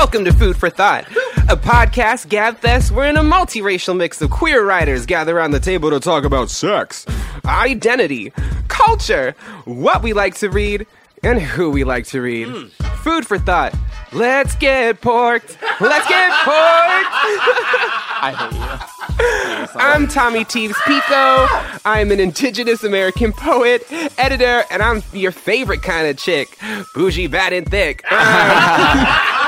Welcome to Food for Thought, a podcast gabfest wherein a multiracial mix of queer writers gather around the table to talk about sex, identity, culture, what we like to read, and who we like to read. Hmm. Food for Thought. Let's get porked. Let's get porked. I hate you. I'm Tommy Teebs Pico. I'm an indigenous American poet, editor, and I'm your favorite kind of chick. Bougie, bad, and thick.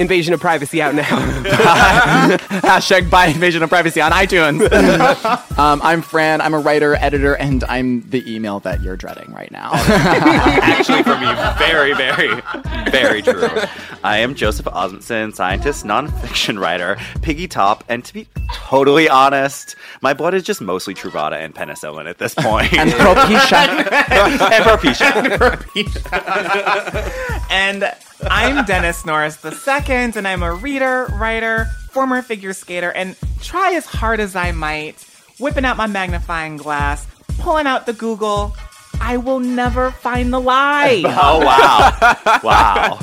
Invasion of privacy out now. Hashtag buy invasion of privacy on iTunes. um, I'm Fran. I'm a writer, editor, and I'm the email that you're dreading right now. actually for me very very very true i am joseph osmundson scientist nonfiction writer piggy top and to be totally honest my blood is just mostly truvada and penicillin at this point. point and Propecia. and propecia And I'm Dennis Norris II, and I'm a reader, writer, former figure skater, and try as hard as I might, whipping out my magnifying glass, pulling out the Google, I will never find the lie. oh wow wow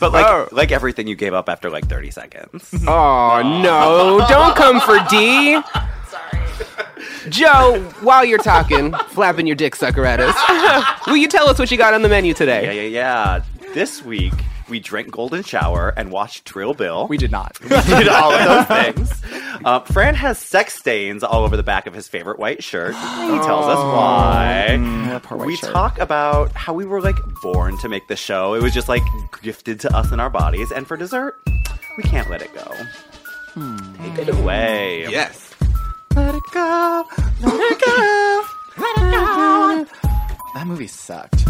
but like oh. like everything you gave up after like 30 seconds Oh no, don't come for D. Sorry. Joe, while you're talking, flapping your dick sucker at us, will you tell us what you got on the menu today? yeah yeah yeah this week we drank golden shower and watched Trill Bill. we did not. We did all of those things. Uh, Fran has sex stains all over the back of his favorite white shirt. He tells us why. Mm, we shirt. talk about how we were like born to make the show. It was just like gifted to us in our bodies. And for dessert, we can't let it go. Take it away. Yes. Let it go. Let it go. Let it go. That movie sucked.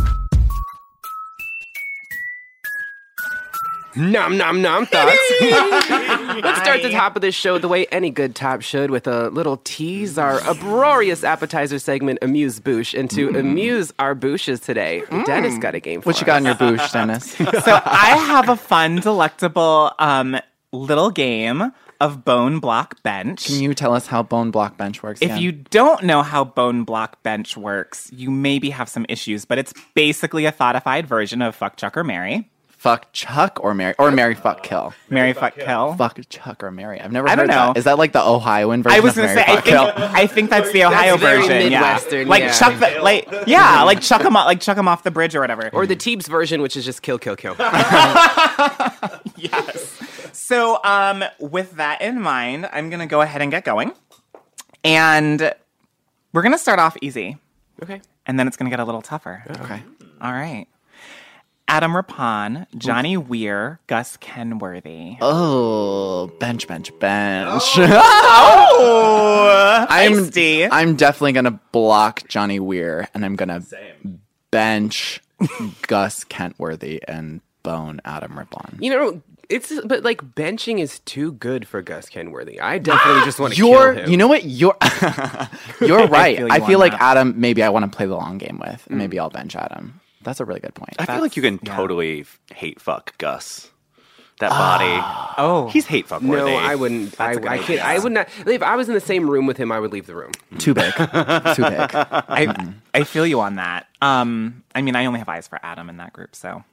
Nom nom nom thoughts. Let's start the top of this show the way any good top should with a little tease our uproarious appetizer segment, Amuse Bouche. And to amuse our bouches today, Dennis got a game for What you us. got in your boosh, Dennis? so I have a fun, delectable um, little game of bone block bench. Can you tell us how bone block bench works? If again? you don't know how bone block bench works, you maybe have some issues, but it's basically a thoughtified version of fuck, chuck, or marry. Fuck Chuck or Mary or Mary fuck kill. Mary fuck, kill. Fuck Chuck or Mary. I've never I heard don't know. that. Is that like the Ohioan version I was gonna Mary say, I think. I think that's the Ohio very version. Midwestern, yeah. Like yeah. chuck the, like, yeah, like chuck them off, like chuck 'em off the bridge or whatever. Or the Teebs version, which is just kill, kill, kill. yes. So, um, with that in mind, I'm gonna go ahead and get going, and we're gonna start off easy, okay. and then it's gonna get a little tougher. Okay. All right. Adam Rippon, Johnny Weir, Gus Kenworthy. Oh, bench, bench, bench. Oh, oh. I'm feisty. I'm definitely gonna block Johnny Weir, and I'm gonna bench Gus Kenworthy and bone Adam Rippon. You know, it's but like benching is too good for Gus Kenworthy. I definitely just want to kill You're, him. you know what? You're, you're right. feel I feel, on like that. Adam. Maybe I want to play the long game with. and Maybe I'll bench Adam. That's a really good point. I feel like you can totally hate fuck Gus. That body. oh, He's hate fuck worthy. no, I wouldn't. I, a good I, could, idea. I would not. If I was in the same room with him, I would leave the room. Too big. Too big. I I feel you on that. Um, I mean, I only have eyes for Adam in that group, so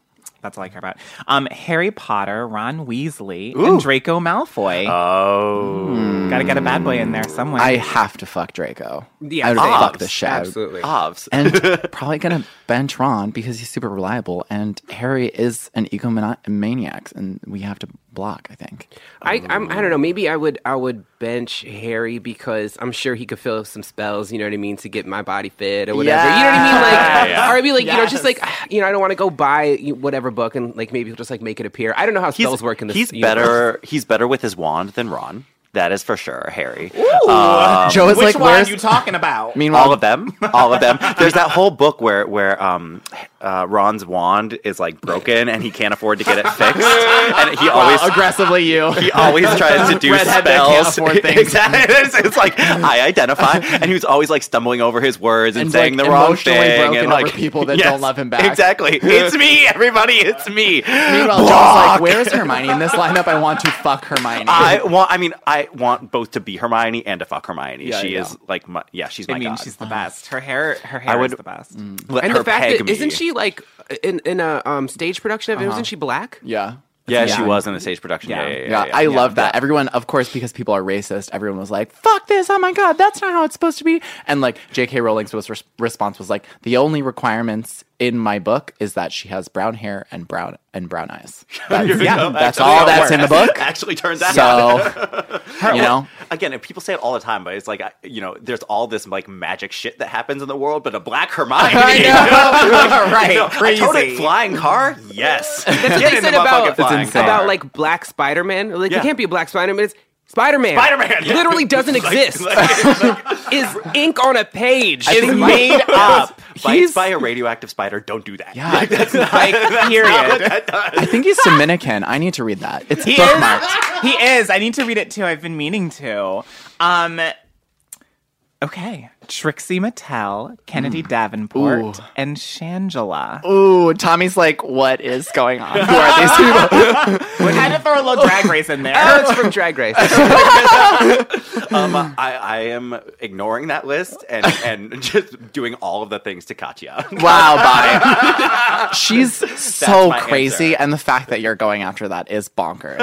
that's all I care about. Um, Harry Potter, Ron Weasley, and Draco Malfoy. Oh. Got to get a bad boy in there somewhere. I have to fuck Draco. Yeah, I would same. fuck the shit. out Absolutely. Ovs. and probably gonna bench Ron because he's super reliable, and Harry is an egomaniac, and we have to block. I think. I I'm, I don't know. Maybe I would I would bench Harry because I'm sure he could fill some spells. You know what I mean to get my body fit or whatever. You know what I mean? Like, or I'd be like, you know, just like you know, I don't want to go buy whatever book and like maybe he'll just like make it appear. I don't know how He's, spells work in this. he's universe. better. He's better with his wand than Ron. That is for sure, Harry. Joe is Which like, one are you talking about? Meanwhile, all of them, all of them. There's that whole book where where um, uh, Ron's wand is like broken and he can't afford to get it fixed, and he always aggressively you. he always tries to do Redhead that spells. things. exactly. It's, it's like I identify, and he was always like stumbling over his words and, And, saying like, the wrong thing, and like people that don't love him back. Exactly. It's me, everybody. It's me. Meanwhile, Joe's like, where's Hermione in this lineup? I want to fuck Hermione. I want. I mean, I want both to be Hermione and to fuck Hermione. Yeah, she yeah. is like my. Yeah, she's my I mean, god. she's the best. Her hair, her hair would- is the best. Let and her the fact peg that me. isn't she like in in a um, stage production of it? Wasn't she black? yeah. Yeah, she was in the stage production. Yeah, Yeah. yeah, yeah. Yeah, yeah. I love that. Everyone, of course, because people are racist, everyone was like, fuck this. Oh my God, that's not how it's supposed to be. And like J.K. Rowling's was res- response was like, the only requirements in my book is that she has brown hair and brown and brown eyes. That's, Yeah, that's actually, all it that's in the book. Actually, turns out. So, you know, again, and people say it all the time, but it's like you know, there's all this like magic shit that happens in the world, but a black Hermione, right, You know, I told it crazy. flying car, yes. That's what Get they said about motherfucking about like Black Spider Man. Like Yeah. it can't be a Black Spider Man. It's Spider Man. Spider-Man, yeah. literally doesn't Like- exist. like- Is ink on a page? It's It's made up. bites He's- by a radioactive spider. Don't do that. yeah, Like, period. I think he's Dominican. I need to read that. It's He bookmarked. is. He is. I need to read it too. I've been meaning to. Um. Okay, Trixie Mattel, Kennedy Davenport, Ooh. and Shangela. Ooh, Tommy's like, what is going on? Who are these people? We had to throw a little drag race in there. Oh, it's from Drag Race. Um, I, I am ignoring that list and, and just doing all of the things to Katya. Wow, bye. She's so crazy, answer. and the fact that you're going after that is bonkers.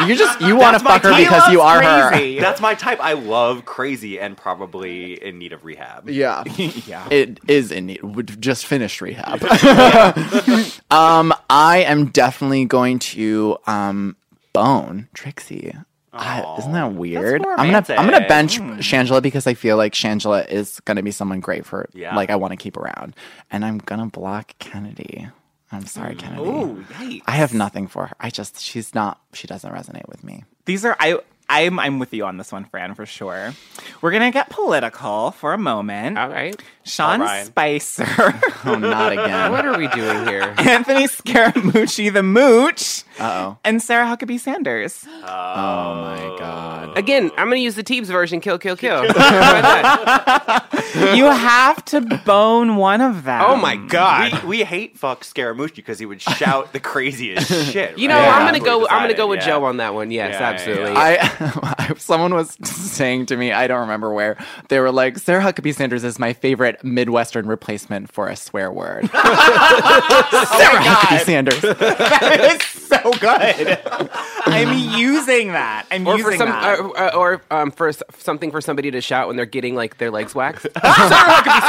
You just you want to fuck her because you are loves her. crazy. That's my type. I love crazy and probably in need of rehab. Yeah, yeah. it is in need. would Just finished rehab. um, I am definitely going to um bone Trixie. I- isn't that weird? I'm gonna I'm gonna bench Shangela because I feel like Shangela is gonna be someone great for Yeah. like I want to keep around, and I'm gonna block Kennedy. I'm sorry, Kennedy. Ooh, yikes. I have nothing for her. I just she's not she doesn't resonate with me. These are I. I'm I'm with you on this one, Fran, for sure. We're gonna get political for a moment. All right. Sean All right. Spicer, Oh, not again. What are we doing here? Anthony Scaramucci, the Mooch, Uh oh. and Sarah Huckabee Sanders. Oh my god. Again, I'm gonna use the Teebs version. Kill, kill, kill. How about that? you have to bone one of them. Oh my god. We, we hate fuck Scaramucci because he would shout the craziest shit. You know, right? I'm gonna That's what go. we I'm gonna go decided, with yeah. Joe on that one. Yes, Yeah, yeah, absolutely. yeah. I, someone was saying to me, I don't remember where, they were like, Sarah Huckabee Sanders is my favorite Midwestern replacement for a swear word. Sarah Huckabee Sanders. that is so good. I'm using that. I'm or using for some, that. uh, uh, or um, for something for somebody to shout when they're getting like their legs waxed. Sarah Huckabee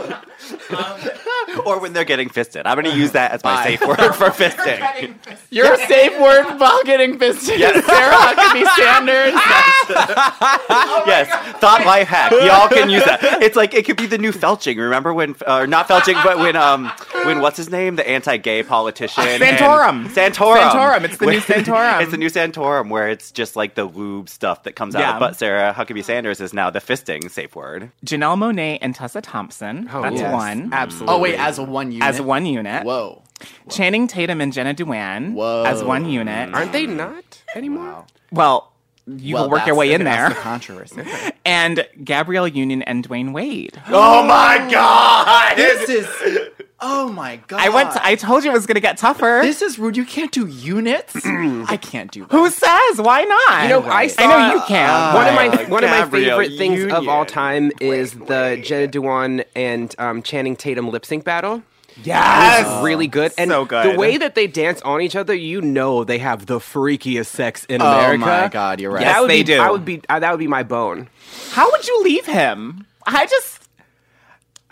Sanders. Or when they're getting fisted. I'm gonna use that as my safe word for fisting. Your safe word while getting fisted is Sarah Huckabee Sanders. yes, thought life hack. Y'all can use that. It's like it could be the new Felching. Remember when, uh, not Felching, but when, um, when what's his name, the anti-gay politician, Santorum. Santorum, Santorum. It's the new Santorum. it's the new Santorum, where it's just like the lube stuff that comes out. Yeah. of But Sarah Huckabee Sanders is now the fisting safe word. Janelle Monáe and Tessa Thompson. Oh, That's yes. one. Absolutely. Oh, wait, as a one unit? As one unit. Whoa. Channing Tatum and Jenna Dewan Whoa. as one unit. Aren't they not anymore? Well, you Well, can work your way the- in that's there. the controversy. And Gabrielle Union and Dwyane Wade. Oh my god! this is. Oh my god. I went. To, I told you it was going to get tougher. This is rude. You can't do units. I can't do that. Who says? Why not? You know, I saw. I know you can. One of my Uh, one of my favorite things of all time is the Jenna Dewan and um, Channing Tatum lip sync battle. yes. It's really good. And So good. the way that they dance on each other, you know they have the freakiest sex in Oh America. Oh my God, you're right. Yes, That would they be, do. I would be. Uh, that would be my bone. How would you leave him? I just.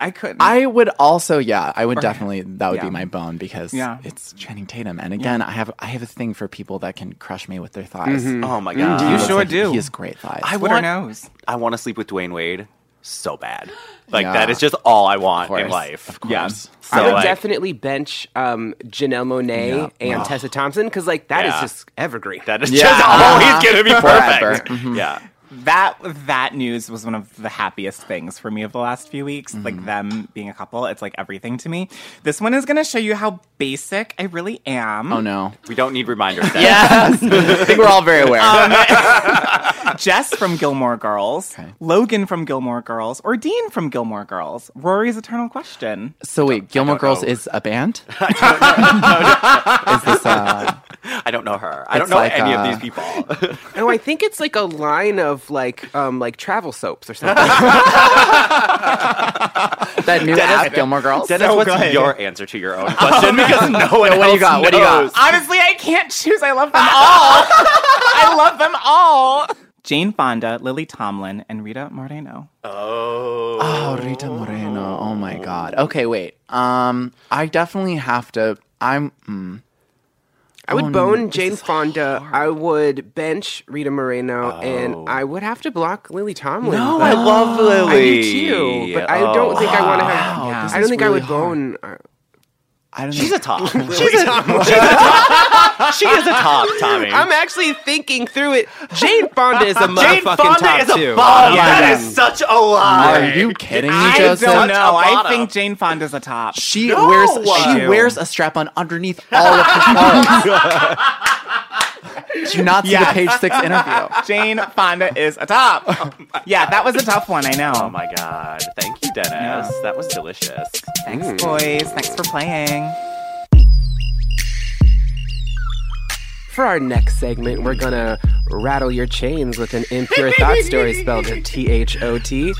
I couldn't. I would also, yeah, I would definitely. That would Yeah. be my bone because Yeah. it's Channing Tatum, and again, I have I have a thing for people that can crush me with their thighs. Oh my god! You He looks sure like do. He has great thighs. I Twitter want- knows. I want to sleep with Dwyane Wade. so bad. Like Yeah. that is just all I want in life. of Yeah. course. So, I would like, definitely bench um, Janelle Monáe and Tessa Thompson because like that is Yeah. just evergreen. that is Yeah. just always gonna be Forever. perfect. Mhm. Yeah. That that news was one of the happiest things for me of the last few weeks. Mm-hmm. Like them being a couple, it's like everything to me. This one is going to show you how basic I really am. Oh no. We don't need reminders. Then. Yes. I think we're all very aware. Jess from Gilmore Girls, Logan from Gilmore Girls, or Dean from Gilmore Girls. Rory's eternal question. so wait, Gilmore Girls know. is a band? is this uh I don't know her. I don't know like, any uh, of these people. oh, I think it's like a line of like um, like travel soaps or something. that new app Gilmore Girls? Dennis, So what's good. your answer to your own question? Because no one what do you else got? What do you got? Honestly, I can't choose. I love them all. I love them all. Jane Fonda, Lily Tomlin, and Rita Moreno. Oh. Oh, Rita Moreno. Oh my god. Okay, wait. Um I definitely have to I'm mm, I would Oh, bone Jane Fonda. I would bench Rita Moreno, Oh. and I would have to block Lily Tomlin. No, I love Lily. I do too, but I don't think I want to have. This I don't think I would hard. bone. Uh, I don't She's know. a top. She's a, she's a top. She is a top, Tommy. I'm actually thinking through it. Jane Fonda is a Jane motherfucking Fonda top is a two. bottom. Yeah. That is such a lie. Are you kidding me, I Joseph? don't know. Such a I bottom. think Jane Fonda's a top. She No! wears she wears a strap on underneath all of her clothes. Do you not see Yes. the page six interview? Jane Fonda is a top. Oh yeah, that was a tough one. I know. Oh my god. Thank you, Dennis. That was delicious. Thanks, boys. Thanks for playing. For our next segment, we're gonna rattle your chains with an impure thought story spelled T H O T.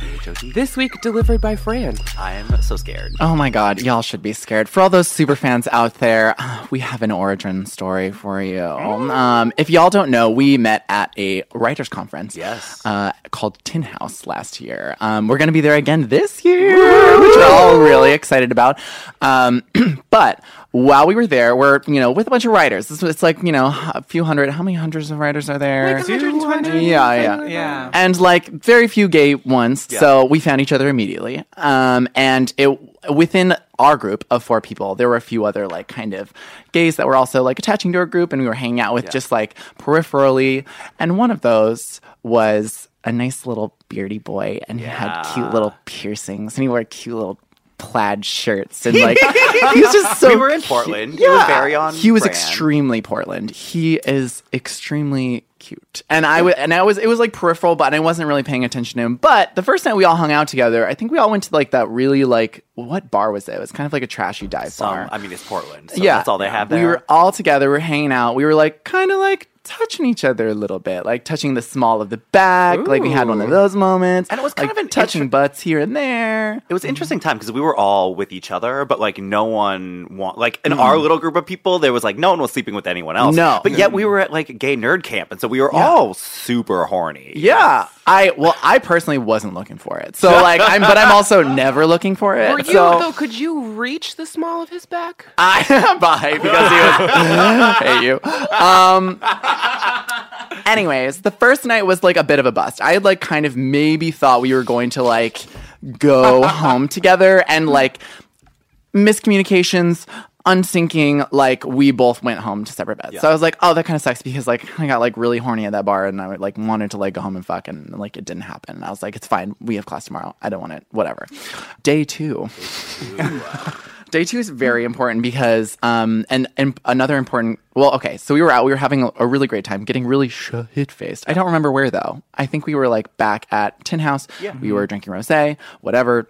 This week, delivered by Fran. I am so scared. Oh my god, y'all should be scared. For all those super fans out there, we have an origin story for you. Um, if y'all don't know, we met at a writers conference. Yes. Uh, called Tin House last year. Um, we're gonna be there again this year, which we're all really excited about. Um, but while we were there, we're you know with a bunch of writers. It's, it's like you know a few hundred. How many hundreds of writers are there? Like 120? Yeah, yeah, Yeah. and like very few gay ones. So we found each other immediately. Um, and it within our group of four people, there were a few other like kind of gays that were also like attaching to our group, and we were hanging out with just like peripherally. And one of those was a nice little beardy boy, and he had cute little piercings, and he wore cute little plaid shirts, and like he was just so. we were in cute. Portland. It was very on. He was brand. extremely Portland. He is extremely cute, and I was, and I was, it was like peripheral, but I wasn't really paying attention to him. But the first night we all hung out together, I think we all went to like that really like what bar was it? It was kind of like a trashy dive Some, bar. I mean, it's Portland. So yeah, That's all they have there. We were all together. We were hanging out. We were like kind of like touching each other a little bit, like touching the small of the back. Like we had one of those moments, And it was kind like of an touching inter- butts here and there. It was an interesting time because we were all with each other, but like no one want like in our little group of people, there was like no one was sleeping with anyone else. Mm. No. but yet we were at like a gay nerd camp, and so we were all super horny. Yeah, I well, I personally wasn't looking for it. So like, I'm but I'm also never looking for it. Were you so though? Could you reach the small of his back? I bye because he was hate you. Um. Anyways, the first night was like a bit of a bust. I had like kind of maybe thought we were going to like go home together and like miscommunications unsyncing like we both went home to separate beds. So i was like oh that kind of sucks because like i got like really horny at that bar and i would, like wanted to like go home and fuck and like it didn't happen. And i was like it's fine. We have class tomorrow. I don't want it. Whatever. Day two. Day two is very important because, um, and, and another important, well, okay, so we were out, we were having a, a really great time, getting really shit faced. I don't remember where though. I think we were like back at Tin House. Yeah. We were drinking rose, whatever.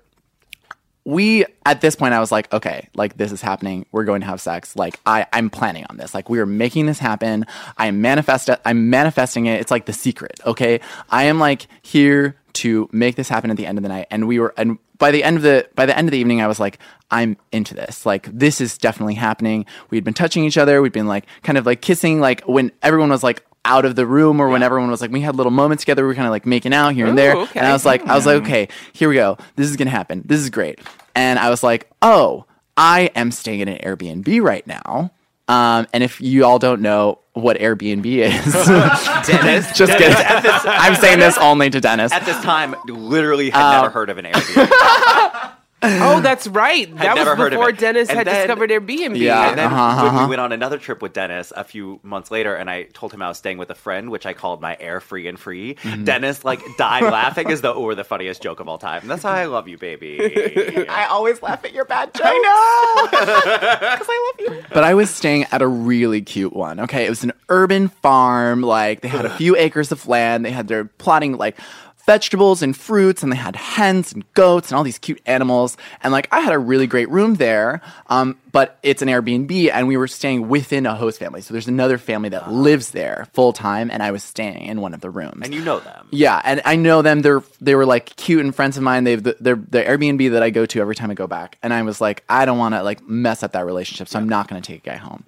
We, at this point, I was like, okay, like this is happening. We're going to have sex. Like I, I'm planning on this. Like we are making this happen. I'm manifest, I'm manifesting it. It's like the secret. Okay. I am like here to make this happen at the end of the night. And we were, and by the end of the by the end of the evening, I was like, I'm into this. Like this is definitely happening. We'd been touching each other. We'd been like kind of like kissing. Like when everyone was like out of the room, or when everyone was like, we had little moments together. We were kind of like making out here and there. okay. And I was like, I was like, hmm. okay, here we go. This is gonna happen. This is great. And I was like, oh, I am staying in an Airbnb right now Um, and if you all don't know what Airbnb is, Dennis. just kidding. I'm saying this only to Dennis. At this time, literally had Uh, never heard of an Airbnb. Oh, that's right. That was never heard of before it. Dennis And had then- discovered Airbnb. Yeah. And then Uh-huh, uh-huh. we went on another trip with Dennis a few months later, and I told him I was staying with a friend, which I called my air free and free. Mm-hmm. Dennis like died laughing as though it were the funniest joke of all time. That's how I love you, baby. I always laugh at your bad jokes. I know. Because I love you. But I was staying at a really cute one. Okay, it was an urban farm. Like they had a few acres of land. They had their plotting like vegetables and fruits, and they had hens and goats and all these cute animals. And like I had a really great room there. Um, but it's an Airbnb, and we were staying within a host family. So there's another family that lives there full time, and I was staying in one of the rooms. and you know them. Yeah, and I know them. They're they were like cute and friends of mine. They've they're the Airbnb that I go to every time I go back. And I was like, I don't want to like mess up that relationship, so I'm not going to take a guy home.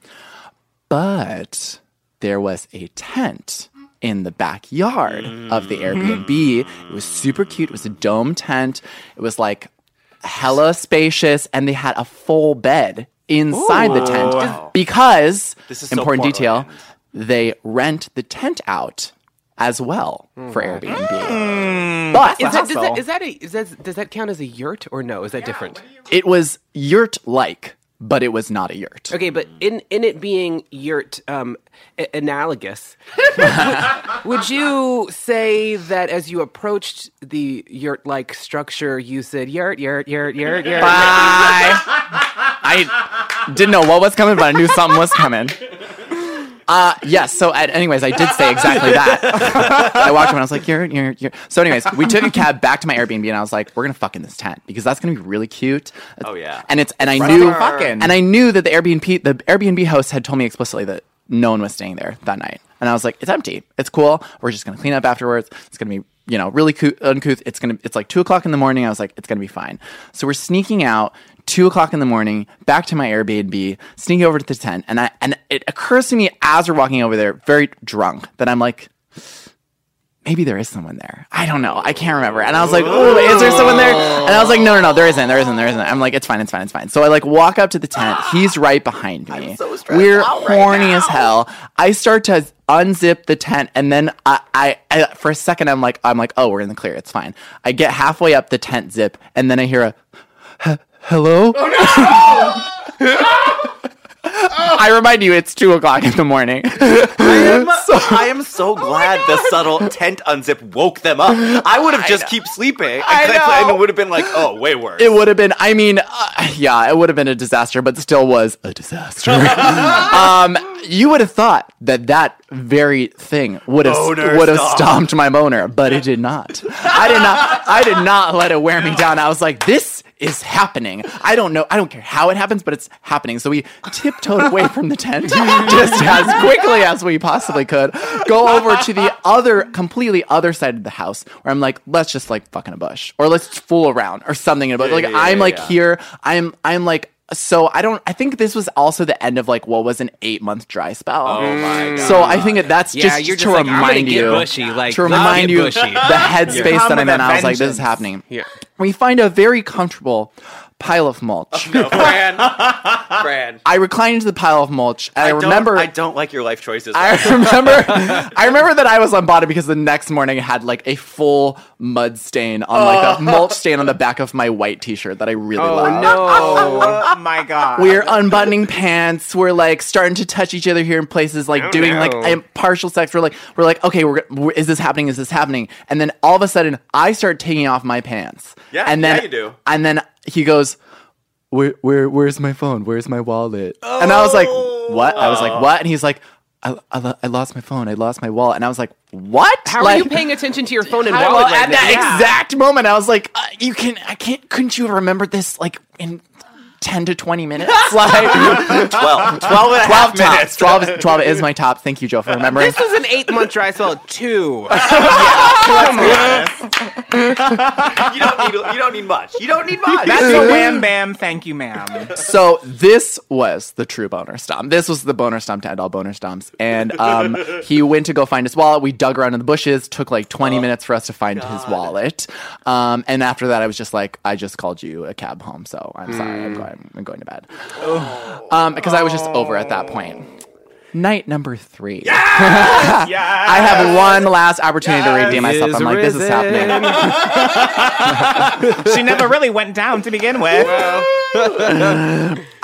But there was a tent in the backyard of the Airbnb. It was super cute. It was a dome tent. It was like hella spacious, and they had a full bed inside the tent because This is so important detail. Portland. They rent the tent out as well for Airbnb. But Is that, does, that, is that a, is that, does that count as a yurt or no? Is that different? it was yurt like, but it was not a yurt. Okay, but in in it being yurt um, a- analogous, would, would you say that as you approached the yurt like structure, you said yurt, yurt, yurt, yurt, yurt? Bye. I didn't know what was coming, but I knew something was coming. Uh, yes. So, at, anyways, I did say exactly that. I walked up and I was like, "You're, you're, you're." So, anyways, we took a cab back to my Airbnb, and I was like, "We're gonna fuck in this tent because that's gonna be really cute." Oh, yeah. And it's and I Right. knew Fucking. and I knew that the Airbnb the Airbnb host had told me explicitly that no one was staying there that night, and I was like, "It's empty. It's cool. We're just gonna clean up afterwards. It's gonna be." You know, really coo- uncouth. It's gonna. It's like two o'clock in the morning. I was like, it's gonna be fine. So we're sneaking out, two o'clock in the morning, back to my Airbnb, sneaking over to the tent, and I and it occurs to me as we're walking over there, very drunk, that I'm like, maybe there is someone there. I don't know. I can't remember. And I was like, oh, is there someone there? And I was like, no, no, no, there isn't. There isn't. There isn't. I'm like, it's fine. It's fine. It's fine. So I like walk up to the tent. He's right behind me. so We're right horny now. as hell. I start to unzip the tent and then I, I, I for a second I'm like I'm like oh we're in the clear it's fine I get halfway up the tent zip and then I hear a "H- hello I remind you it's two o'clock in the morning I am, I am so glad the subtle tent unzip woke them up. I would have just keep sleeping. And, I and know. it would have been like, oh, way worse. It would have been. I mean, uh, yeah, it would have been a disaster, but still was a disaster. um, you would have thought that that very thing would have Boner would have stomp. stomped my boner, but it did not. I did not. I did not let it wear me down. I was like, this is happening. I don't know. I don't care how it happens, but it's happening. So we tiptoed away from the tent just as quickly as we possibly could. Go over to the other, completely other side of the house where I'm like, let's just like fuck in a bush or let's fool around or something. Like yeah, yeah, I'm like yeah. here. I'm I'm like. So I don't. I think this was also the end of like what was an eight month dry spell. Oh my God. So I think that that's Yeah, just, you're to like, remind you, bushy, like, to remind you bushy. the headspace Come that I'm with in. I was like, this is happening. Yeah. We find a very comfortable pile of mulch. Oh, no, Fran. Fran. I recline into the pile of mulch. And I, don't- remember. I don't like your life choices. I remember I remember that I was on bottom because the next morning I had like a full mud stain on like a oh. mulch stain on the back of my white t-shirt that I really Oh love. no! Oh my god. We're unbuttoning pants. We're like starting to touch each other here in places, like oh, doing no. like partial sex. We're like, we're like, okay, we're, we're is this happening? Is this happening? And then all of a sudden, I start taking off my pants. Yeah, and then yeah, you do. And then he goes, where, where, where's my phone? Where's my wallet? And I was like, what? I was like, what? And he's like, I, I, I lost my phone. I lost my wallet. And I was like, what? How like, are you paying attention to your phone and wallet well, right at now? that exact moment, I was like, uh, "You can, I can't. Couldn't you have remembered this like in ten to twenty minutes? Like 12, 12 and a half twelve minutes. 12, 12 is my top. Thank you, Joe, for remembering. This was an eight month dry spell. Two. you don't need. You don't need much. You don't need much. That's a wham bam. Thank you, ma'am. so this was the true boner stomp. This was the boner stomp to end all boner stomps. And um, he went to go find his wallet. We dug around in the bushes. Took like twenty minutes for us to find his wallet. Um, and after that, I was just like, I just called you a cab home, so I'm sorry. I'm going. I'm, I'm going to bed. Um, because I was just over at that point. Night number three. Yeah. I have one last opportunity to redeem myself. Is I'm like, this is happening. she never really went down to begin with.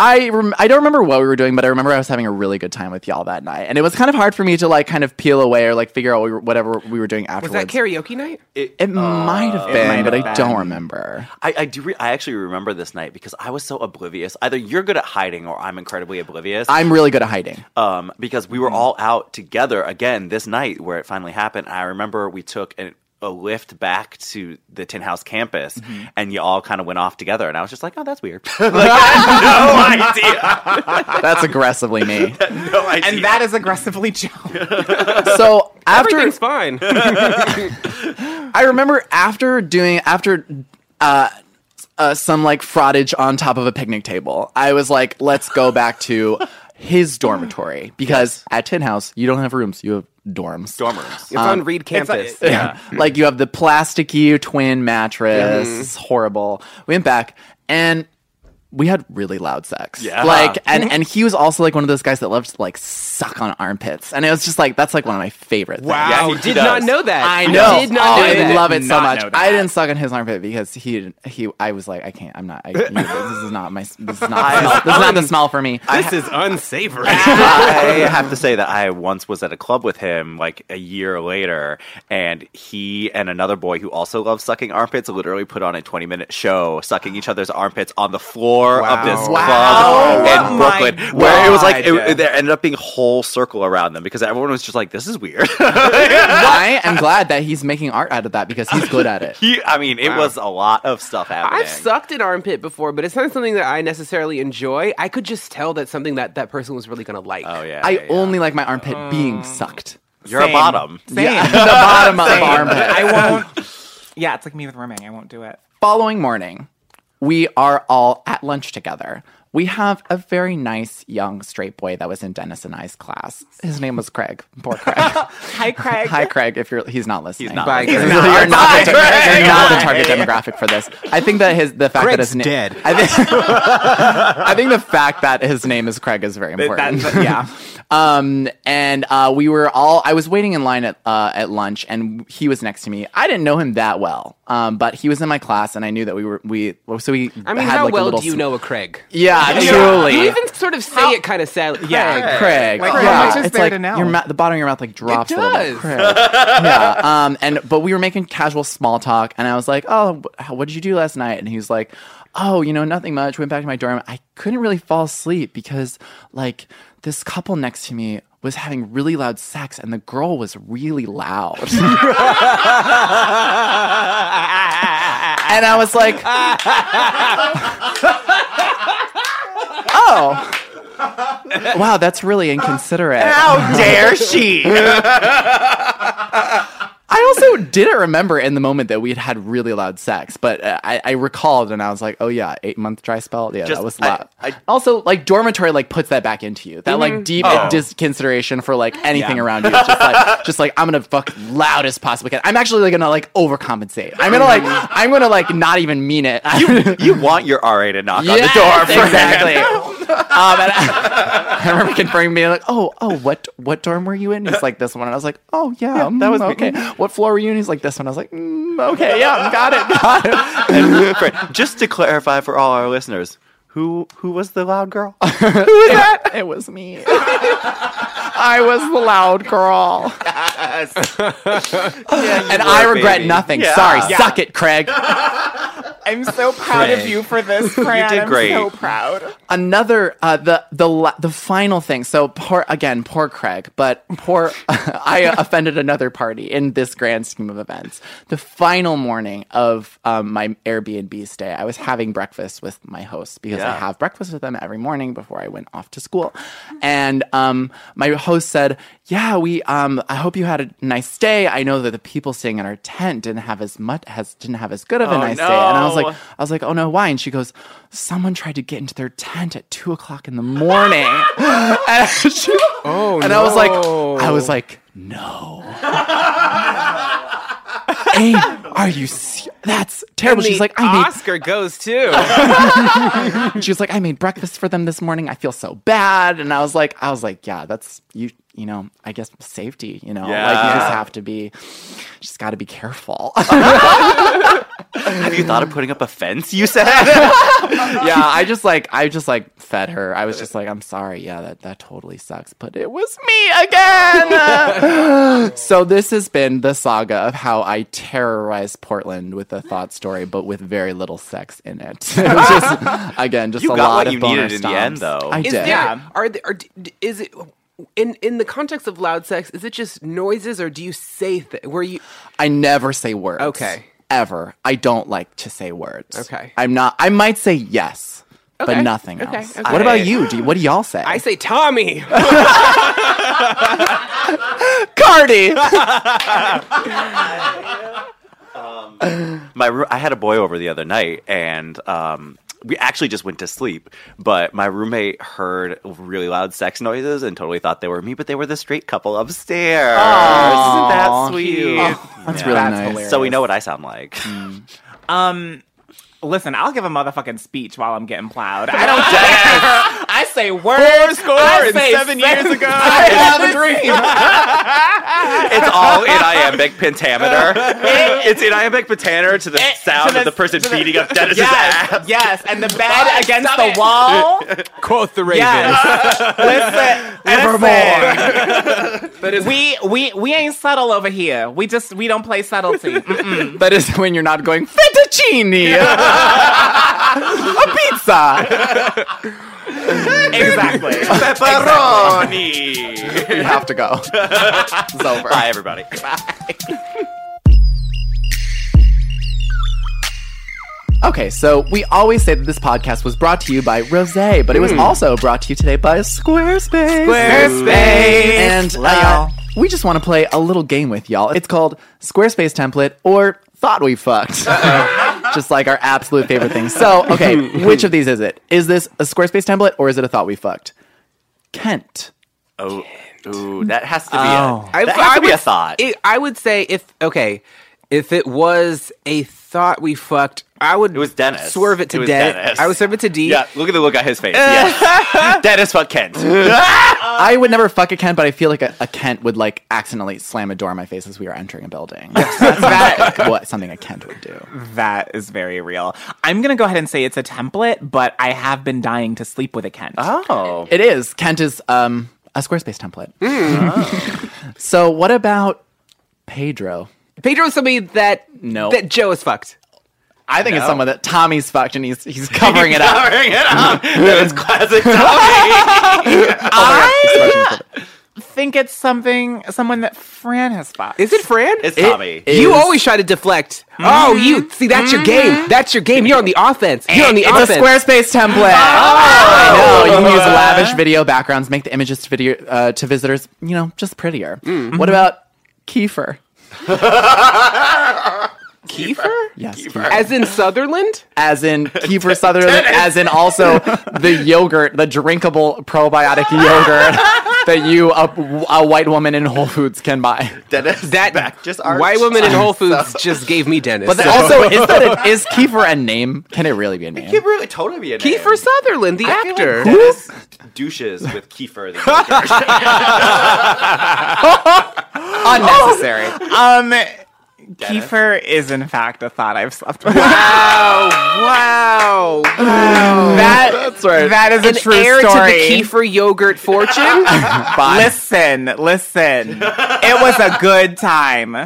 I rem- I don't remember what we were doing, but I remember I was having a really good time with y'all that night, and it was kind of hard for me to like kind of peel away or like figure out we were, whatever we were doing afterwards. Was afterwards. that karaoke night? It might have been, might but have I been. don't remember. I, I do. Re- I actually remember this night because I was so oblivious. Either you're good at hiding, or I'm incredibly oblivious. I'm really good at hiding. um, because we were all out together again this night where it finally happened. I remember we took an, a lift back to the Tin House campus, and you all kind of went off together, and I was just like, "Oh, that's weird." like, I no idea. That's aggressively me. No idea. And that is aggressively Joe. So after Everything's fine. I remember after doing after uh, uh, some like frottage on top of a picnic table, I was like, let's go back to his dormitory because at Tin House you don't have rooms, you have dorms. dorm rooms. It's on um, Reed campus. Yeah. like you have the plasticky twin mattress. It's horrible. We went back and we had really loud sex. Yeah. Like and and he was also like one of those guys that loves to like suck on armpits. And it was just like that's like one of my favorite things. Wow, Yeah, he did does. not know that. I know. Did not oh, know I that. love it so much. I didn't suck on his armpit because he he I was like I can't. I'm not. I, this is not my. This is not. This is, this is not the smell for me. This is unsavory. I have to say that I once was at a club with him like a year later, and he and another boy who also loves sucking armpits literally put on a 20 minute show sucking each other's armpits on the floor of this Wow. club Oh in my Brooklyn, where it was like, it, there ended up being a whole circle around them because everyone was just like, this is weird. I am glad that he's making art out of that because he's good at it. he, I mean, it was a lot of stuff happening. I've sucked an armpit before, but it's not something that I necessarily enjoy. I could just tell that something that that person was really gonna like. Oh, yeah. I yeah, yeah. only like my armpit being oh. sucked. You're a bottom. Same. the bottom of the armpit. I won't. Yeah, it's like me with rooming. I won't do it. Following morning, we are all at lunch together. We have a very nice young straight boy that was in Dennis and I's class. His name was Craig. Poor Craig. Hi, Craig. Hi, Craig. If you're, he's not listening. He's not Bye, listening. Craig. You're, not the, Craig. you're not the target demographic for this. I think that his the fact that Craig's his name dead. I think, I think the fact that his name is Craig is very important. That- that- yeah. Um, and uh, we were all. I was waiting in line at uh, at lunch, and he was next to me. I didn't know him that well, um, but he was in my class, and I knew that we were we. So we. I mean, had how like well do you sm- know a Craig? Yeah, truly. You even sort of say it kind of sadly. Yeah. Craig. Craig. Like, how yeah, it's there like to your ma- the bottom of your mouth like drops It a little bit. does. Craig. yeah. Um. And but we were making casual small talk, and I was like, "Oh, what did you do last night?" And he was like, "Oh, you know, nothing much. Went back to my dorm. I couldn't really fall asleep because like this couple next to me." Was having really loud sex and the girl was really loud. and I was like, oh, wow, that's really inconsiderate. How dare she? I also didn't remember in the moment that we had had really loud sex, but uh, I, I recalled and I was like, oh yeah, eight month dry spell. Yeah, Just- that was I- loud. I- also, like dormitory, like puts that back into you. That like deep Oh. disconsideration for like anything around you. It's just like, just like I'm gonna fuck loud as possible. Can. I'm actually like, gonna like overcompensate. I'm gonna like, I'm gonna like not even mean it. you, you want your RA to knock on the door. for exactly. um, and I, I remember confirming being like, "Oh, oh, what what dorm were you in?" He's like, "This one." And I was like, "Oh yeah, that was okay." What floor were you in? He's like, "This one." I was like, mm, "Okay, yeah, got it, got it." And for- just to clarify for all our listeners, who who was the loud girl? who was it, it was me. I was the loud girl, and I regret baby. nothing. Yeah. Sorry, Yeah. suck it, Craig. I'm so proud of you for this, Fran. did I'm great. so proud. another uh, the the the final thing. So poor again, poor Craig, but poor I offended another party in this grand scheme of events. The final morning of um, my Airbnb stay, I was having breakfast with my host because I have breakfast with them every morning before I went off to school, and um, my host said, "Yeah, we um, I hope you had a nice day. I know that the people staying in our tent didn't have as much has didn't have as good of a Oh, nice day," and I was like. Oh. I was like, oh no, why? And she goes, someone tried to get into their tent at two o'clock in the morning. and, she, Oh, and I was like, no. I was like, no. Abe, Are you? Se- That's terrible. And She's like, I made Oscar goes too. she was like, I made breakfast for them this morning. I feel so bad. And I was like, I was like, yeah, that's you, you know, I guess safety, you know, like you just have to be, just got to be careful. Have you thought of putting up a fence? You said. yeah. I just like, I just like fed her. I was just like, I'm sorry. Yeah, that, that totally sucks, but it was me again. so this has been the saga of how I terrorized Portland with a thought story, but with very little sex in it. it was just, again, just You a got lot what of you boner needed in the end, though. I Is did. there, Yeah. Are, there, are is it in in the context of loud sex? Is it just noises, or do you say th- where you? I never say words. Okay. Ever. I don't like to say words. Okay. I'm not. I might say yes, Okay, but nothing okay, else. okay. What about you? Do you, what do y'all say? I say Tommy. Cardi. my I had a boy over the other night, and um, we actually just went to sleep. But my roommate heard really loud sex noises and totally thought they were me, but they were the straight couple upstairs. Isn't that sweet? That's really That's nice. hilarious. So we know what I sound like. Um, listen, I'll give a motherfucking speech while I'm getting plowed. I don't care. I say words. score I and say seven years ago. I have a dream. it's all in iambic pentameter. it's in iambic pentameter to the Eh, sound to of the- the person to the- beating up Dennis's yes, ass. yes, and the bed against the wall. Quote the Ravens. Yes. Listen, listen. That is we we we ain't subtle over here. We just we don't play subtlety. Mm-mm. That is when you're not going fettuccine. a pizza. Exactly. Pepperoni. You have to go. it's over. Bye, everybody. Bye. Okay, so we always say that this podcast was brought to you by Rose, but it was also brought to you today by Squarespace. Squarespace. And uh, y'all. we just want to play a little game with y'all. It's called Squarespace Template or Thought We Fucked. Just like our absolute favorite thing. So, okay, which of these is it? Is this a Squarespace template or is it a Thought We Fucked? Kent. Oh, ooh, that has to be Oh. a, that has to be a thought. It, I would say if okay, if it was a thought we fucked, I would. It was Dennis. Swerve it to It was Den- Dennis. I would swerve it to D. yeah, look at the look on his face. Yes. Dennis fuck Kent. I would never fuck a Kent, but I feel like a, a Kent would like accidentally slam a door in my face as we were entering a building. That's not like what something a Kent would do. That is very real. I'm gonna go ahead and say it's a template, but I have been dying to sleep with a Kent. Oh. It is. Kent is um, a Squarespace template. so what about Pedro? Pedro is somebody that No. that Joe is fucked. I think it's someone that Tommy's fucked and he's he's covering it up. Covering it up. that is classic Tommy. Oh, oh, I think it's something someone that Fran has fucked. Is it Fran? It's It Tommy. you is- always try to deflect. Oh, you mm-hmm. see that's your game. Mm-hmm. That's your game. You're on the offense. You're on the It's offense. a Squarespace template. Oh, I know. You can use lavish video backgrounds, make the images to video uh, to visitors, you know, just prettier. Mm-hmm. What about Kiefer? Kiefer? Yes, As in Sutherland? as in Kiefer Sutherland, as in also the yogurt, the drinkable probiotic yogurt that you, a, a white woman in Whole Foods, can buy. Dennis That back just arched. white woman in Whole Foods just gave me Dennis. But then also, is that a, is Kiefer a name? Can it really be a name? It could really totally be a name. Kiefer Sutherland, the I feel like actor. Dennis douches with Kiefer. The yogurt. Unnecessary. Um, Kiefer is in fact a thought I've slept with. wow. Wow! that, That's right. That is a true heir story. to the Kiefer yogurt fortune. Listen, listen. It was a good time.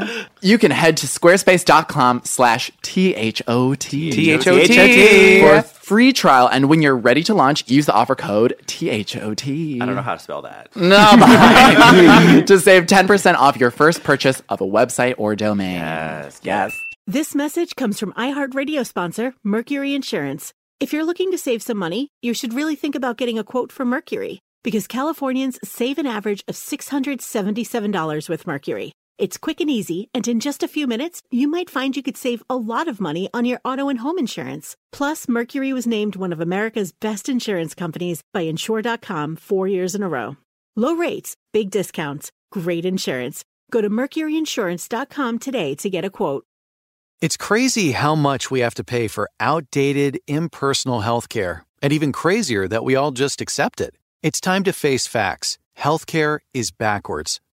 You can head to squarespace.com slash T-H-O-T. T-H-O-T. For a free trial. And when you're ready to launch, use the offer code T-H-O-T. I don't know how to spell that. No, to save 10% off your first purchase of a website or domain. Yes. Yes. This message comes from iHeartRadio sponsor, Mercury Insurance. If you're looking to save some money, you should really think about getting a quote from Mercury because Californians save an average of $677 with Mercury. It's quick and easy, and in just a few minutes, you might find you could save a lot of money on your auto and home insurance. Plus, Mercury was named one of America's best insurance companies by Insure.com four years in a row. Low rates, big discounts, great insurance. Go to mercuryinsurance.com today to get a quote. It's crazy how much we have to pay for outdated, impersonal healthcare, and even crazier that we all just accept it. It's time to face facts. Healthcare is backwards.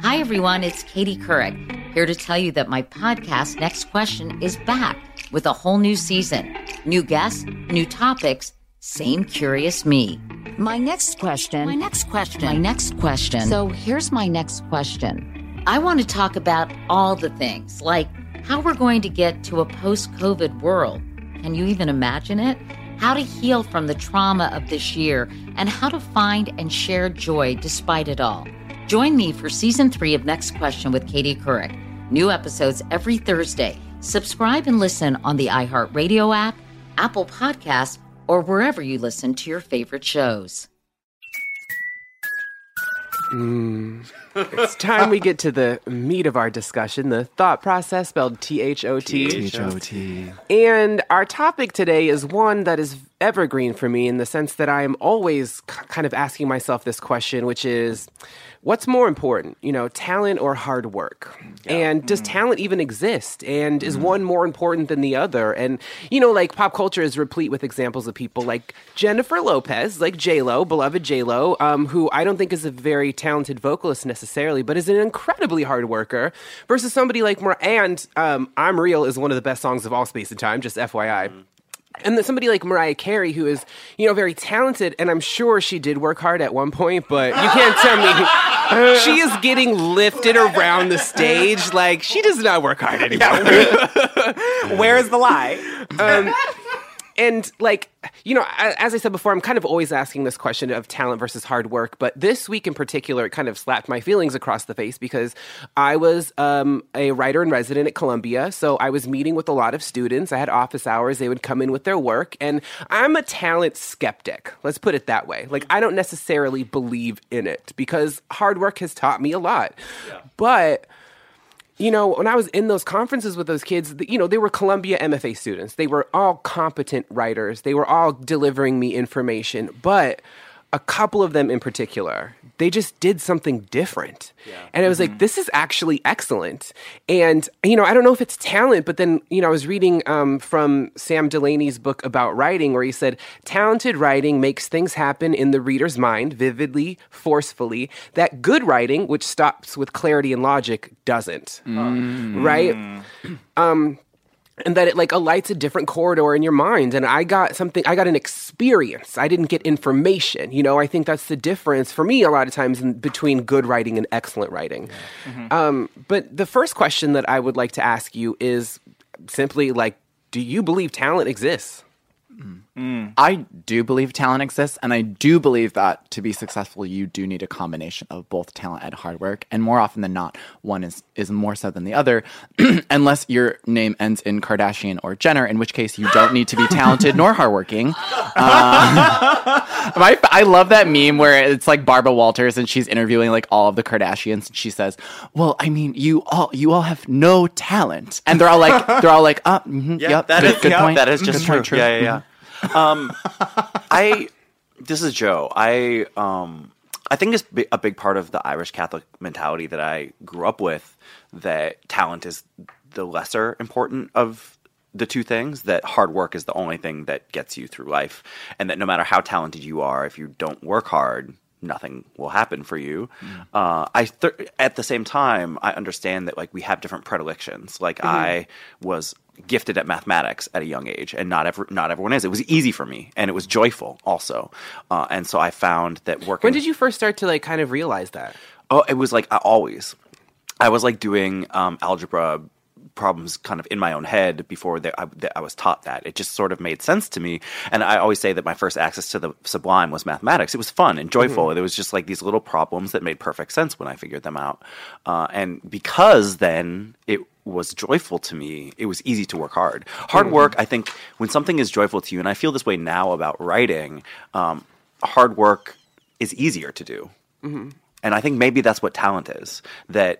Hi, everyone. It's Katie Couric here to tell you that my podcast, Next Question, is back with a whole new season. New guests, new topics, same curious me. My next question. My next question. My next question. So here's my next question. I want to talk about all the things, like how we're going to get to a post COVID world. Can you even imagine it? How to heal from the trauma of this year, and how to find and share joy despite it all. Join me for season three of Next Question with Katie Couric. New episodes every Thursday. Subscribe and listen on the iHeartRadio app, Apple Podcasts, or wherever you listen to your favorite shows. Mm. It's time we get to the meat of our discussion, the thought process spelled T H O T. T H O T. And our topic today is one that is evergreen for me in the sense that I am always kind of asking myself this question, which is what's more important, you know, talent or hard work? Yeah. And does mm. talent even exist? And is mm. one more important than the other? And, you know, like pop culture is replete with examples of people like Jennifer Lopez, like J-Lo, beloved J-Lo, um, who I don't think is a very talented vocalist necessarily, but is an incredibly hard worker versus somebody like Mar- and um, I'm Real is one of the best songs of all space and time, just FYI. Mm and then somebody like Mariah Carey, who is, you know, very talented, and I'm sure she did work hard at one point, but you can't tell me she is getting lifted around the stage like she does not work hard anymore. Yeah. Where is the lie? Um, and like you know as i said before i'm kind of always asking this question of talent versus hard work but this week in particular it kind of slapped my feelings across the face because i was um, a writer in resident at columbia so i was meeting with a lot of students. I had office hours. They would come in with their work and i'm a talent skeptic. Let's put it that way. Like i don't necessarily believe in it because hard work has taught me a lot. Yeah. but you know, when I was in those conferences with those kids, you know, they were Columbia MFA students. They were all competent writers. They were all delivering me information. But a couple of them in particular, they just did something different. Yeah. And I was mm-hmm. like, this is actually excellent. And, you know, I don't know if it's talent, but then, you know, I was reading um, from Sam Delany's book about writing where he said, talented writing makes things happen in the reader's mind vividly, forcefully, that good writing, which stops with clarity and logic, doesn't. Mm. Right? Um, and that it like alights a different corridor in your mind. And i got something i got an experience. I didn't get information you know? I think that's the difference for me a lot of times in, between good writing and excellent writing. Mm-hmm. um, but the first question that i would like to ask you is simply like do you believe talent exists? Mm. I do believe talent exists, and I do believe that to be successful, you do need a combination of both talent and hard work. And more often than not, one is is more so than the other, unless your name ends in Kardashian or Jenner, in which case you don't need to be talented nor hardworking. Uh, my, I love that meme where it's like Barbara Walters and she's interviewing like all of the Kardashians, and she says, "Well, I mean, you all you all have no talent," and they're all like, they're all like, "Uh, mm-hmm, yeah, yep, that good, is, good yeah, point. that is just good true. Point, true. Yeah, yeah, yeah." Um, I this is Joe. I um I think it's a big part of the Irish Catholic mentality that I grew up with that talent is the lesser important of the two things, that hard work is the only thing that gets you through life, and that no matter how talented you are, if you don't work hard, nothing will happen for you. Uh, I th- at the same time, I understand that like we have different predilections. Like I was gifted at mathematics at a young age, and not ever not everyone is. It was easy for me, and it was joyful also. Uh, and so I found that working. When did you first start to like kind of realize that? Oh, it was like I always. I was like doing um, algebra problems kind of in my own head before that I, that I was taught that. It just sort of made sense to me. And I always say that my first access to the sublime was mathematics. It was fun and joyful. Mhm. There was just like these little problems that made perfect sense when I figured them out. Uh, and because then it was joyful to me, it was easy to work hard. Hard Mhm. work, I think, when something is joyful to you, and I feel this way now about writing, um, hard work is easier to do Mm-hmm. and I think maybe that's what talent is that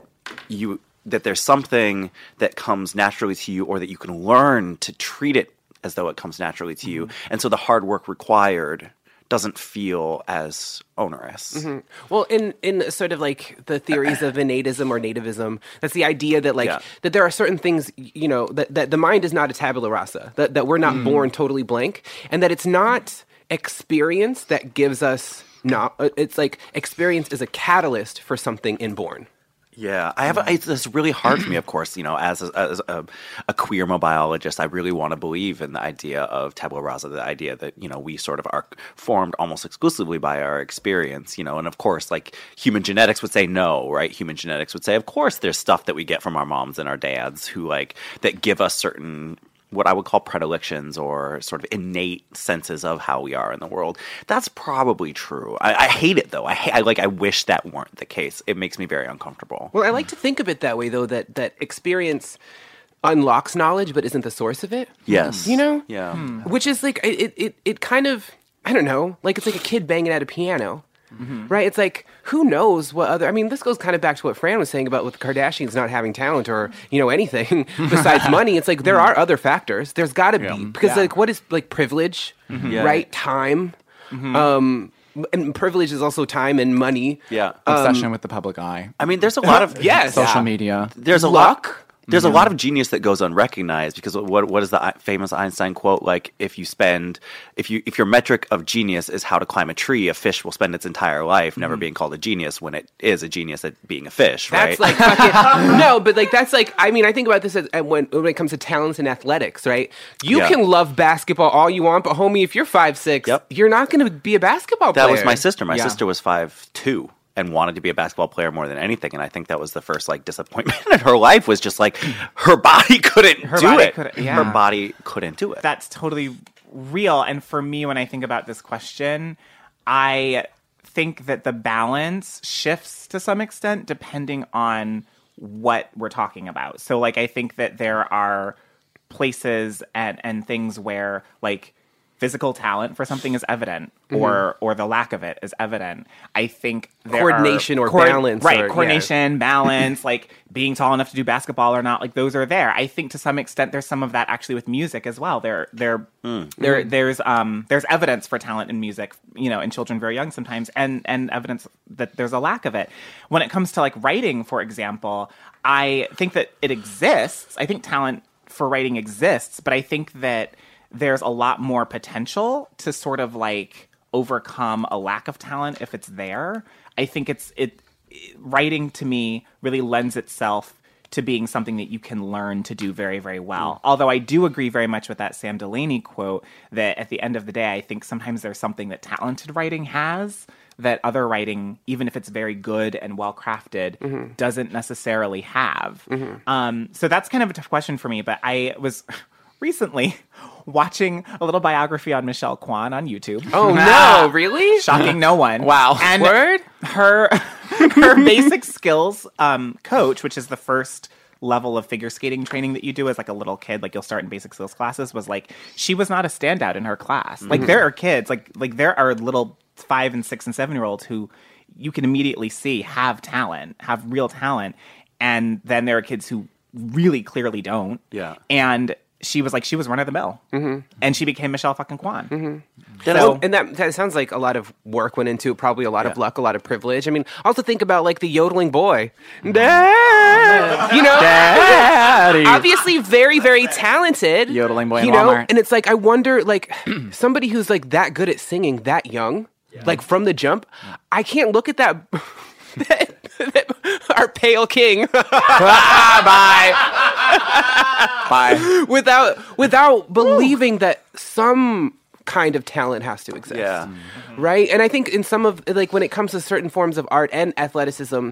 you that there's something that comes naturally to you or that you can learn to treat it as though it comes naturally to you and so the hard work required doesn't feel as onerous Mhm. Well, in in sort of like the theories of innatism or nativism, that's the idea that like Yeah. that there are certain things you know that, that the mind is not a tabula rasa, that that we're not Mm. born totally blank, and that it's not experience that gives us not. uh, It's like experience is a catalyst for something inborn. Yeah, I have. A, it's, really hard for me, of course. You know, as a, as a, a queer microbiologist, I really want to believe in the idea of tabula rasa, the idea that you know we sort of are formed almost exclusively by our experience. You know, and of course, like human genetics would say no, right? Human genetics would say, of course, there's stuff that we get from our moms and our dads who like that give us certain what I would call predilections or sort of innate senses of how we are in the world. That's probably true. I, I hate it though. I, ha- I like. I wish that weren't the case. It makes me very uncomfortable. Well, I like to think of it that way, though. That that experience unlocks knowledge, but isn't the source of it. Yes. you know. Yeah. Hmm. Which is like it, it, it kind of I don't know, like it's like a kid banging at a piano. Right? It's like who knows what other I mean, this goes kind of back to what Fran was saying about with the Kardashians not having talent or, you know, anything besides money. It's like there are other factors. There's gotta be. Because Yeah. like what is like privilege, Mhm. Yeah. right? Time. Um and privilege is also time and money. Yeah. Obsession Um, with the public eye. I mean, there's a lot of Yes. social Yeah. media. There's a Luck. lot. There's a mm-hmm. lot of genius that goes unrecognized because what what is the famous Einstein quote like? If you spend if you if your metric of genius is how to climb a tree, a fish will spend its entire life never mm-hmm. being called a genius when it is a genius at being a fish. That's right? like no, but like that's like I mean I think about this as, when when it comes to talents and athletics, right? You Yeah. can love basketball all you want, but homie, if you're five six, you're not going to be a basketball that player. That was my sister. My Yeah. sister was five two and wanted to be a basketball player more than anything. And I think that was the first like disappointment in her life was just like her body couldn't Her do body it. couldn't- yeah. Her body couldn't do it. That's totally real. And for me, when I think about this question, I think that the balance shifts to some extent depending on what we're talking about. So, like, I think that there are places and, and things where, like, physical talent for something is evident mm-hmm. or or the lack of it is evident. I think there are- Coordination or balance right or- yeah. coordination balance like being tall enough to do basketball or not like those are there. I think to some extent there's some of that actually with music as well. There there mm. there mm. there's um there's evidence for talent in music you know in children very young sometimes and and evidence that there's a lack of it. When it comes to like writing for example i think that it exists. I think talent for writing exists but i think that there's a lot more potential to sort of like overcome a lack of talent if it's there. I think it's it, it- writing to me really lends itself to being something that you can learn to do very very well. Mm. Although I do agree very much with that Sam Delany quote that at the end of the day I think sometimes there's something that talented writing has that other writing even if it's very good and well crafted mm-hmm. doesn't necessarily have. Mm-hmm. Um, so that's kind of a tough question for me, but I was recently watching a little biography on Michelle Kwan on YouTube. Oh no, really? Shocking no one. Wow. And Word? her her basic skills um, coach, which is the first level of figure skating training that you do as like a little kid, like you'll start in basic skills classes, was like she was not a standout in her class. Like Mhm. there are kids, like like there are little five and six and seven year olds who you can immediately see have talent, have real talent, and then there are kids who really clearly don't. Yeah. And she was like she was run of the mill, mm-hmm. and she became Michelle fucking Kwan. Mm-hmm. So- and that, that sounds like a lot of work went into it, probably a lot of luck, a lot of privilege. I mean, also think about like the yodeling boy. Dad! You know? Daddy. Obviously very, very talented. Yodeling boy You know? Walmart. And it's like, I wonder, like, somebody who's like that good at singing that young, like from the jump, I can't look at that. our pale king. Bye. Bye. Without without believing that some kind of talent has to exist. Yeah. Right? And I think in some of like when it comes to certain forms of art and athleticism,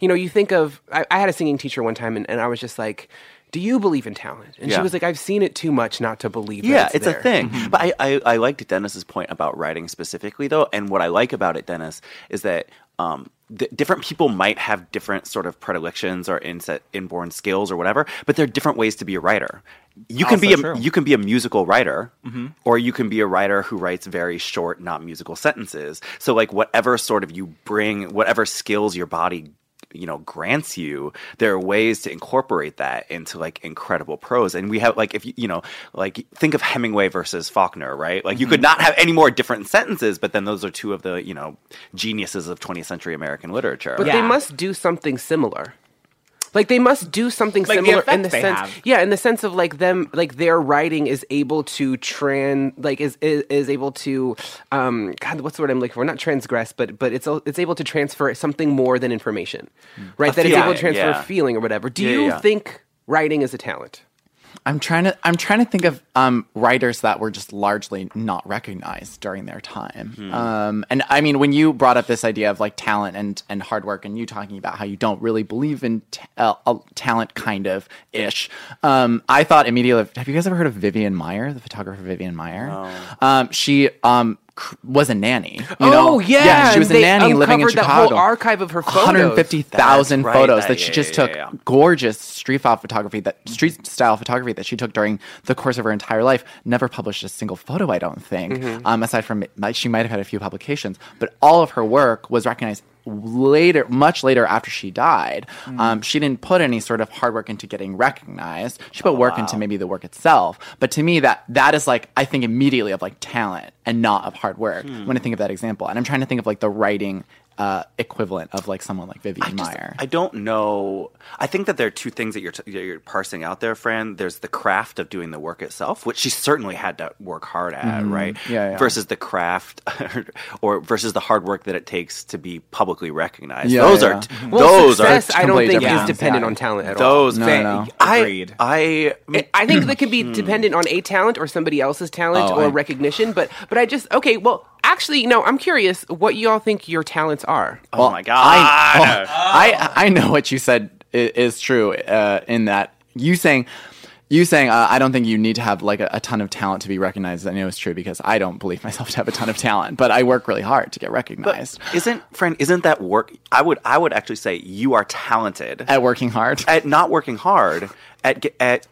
you know, you think of I, I had a singing teacher one time and, and I was just like do you believe in talent? And she was like, I've seen it too much not to believe. that Yeah, it's, there." a thing. But I, I, I liked Dennis's point about writing specifically, though. And what I like about it, Dennis, is that um, th- different people might have different sort of predilections or inset, inborn skills or whatever, but there are different ways to be a writer. You can be a, true. you can be a musical writer, Mhm. or you can be a writer who writes very short, not musical sentences. So, like, whatever sort of you bring, whatever skills your body you know grants you there are ways to incorporate that into like incredible prose. And we have like if you you know like think of hemingway versus faulkner right? Like you could mm-hmm. not have any more different sentences but then those are two of the you know geniuses of 20th century american literature. But they must do something similar. Like they must do something Like the similar in the they sense, have. yeah, in the sense of like them, like their writing is able to tran, like is is, is able to, um, God, what's the word I'm looking for? Not transgress, but but it's al- it's able to transfer something more than information, right? A that it's able to transfer yeah. a feeling or whatever. Do Yeah, you yeah. think writing is a talent? I'm trying to I'm trying to think of um, writers that were just largely not recognized during their time. Hmm. Um, and I mean, when you brought up this idea of like talent and and hard work, and you talking about how you don't really believe in t- uh, uh, talent, kind of ish, um, I thought immediately. Have you guys ever heard of Vivian Maier, the photographer Vivian Maier? Um, she um, was a nanny. You oh know? yeah, she was a nanny living in uncovered that Chicago. whole archive of her photos. 150,000 right, photos that- that she yeah, just yeah, took yeah, yeah. gorgeous street style photography that street style photography that she took during the course of her entire life never published a single photo i don't think Mhm. um, aside from she might have had a few publications but all of her work was recognized later much later after she died Mm. um, she didn't put any sort of hard work into getting recognized she put Oh, work into maybe the work itself but to me that that is like i think immediately of like talent and not of hard work Hmm. when i think of that example and i'm trying to think of like the writing uh, equivalent of like someone like Vivian Maier. I don't know. I think that there are two things that you're t- you're parsing out there, Fran. There's the craft of doing the work itself, which she certainly had to work hard at, Mhm. right? Yeah, yeah. Versus the craft, or versus the hard work that it takes to be publicly recognized. Yeah, those yeah. are t- Well, those success, are I don't think different is dependent things. on talent at those all. things. no. no. I, I, I think that could be dependent on a talent or somebody else's talent Oh, or I- recognition. But but I just okay. Well, actually, no. I'm curious what you all think your talents are. Oh my god! I, oh, I I know what you said i- is true uh, in that you saying you saying uh, I don't think you need to have like a, a ton of talent to be recognized. I know it's true because I don't believe myself to have a ton of talent, but I work really hard to get recognized Isn't friend? Isn't that work? I would I would actually say you are talented at working hard. at not working hard at at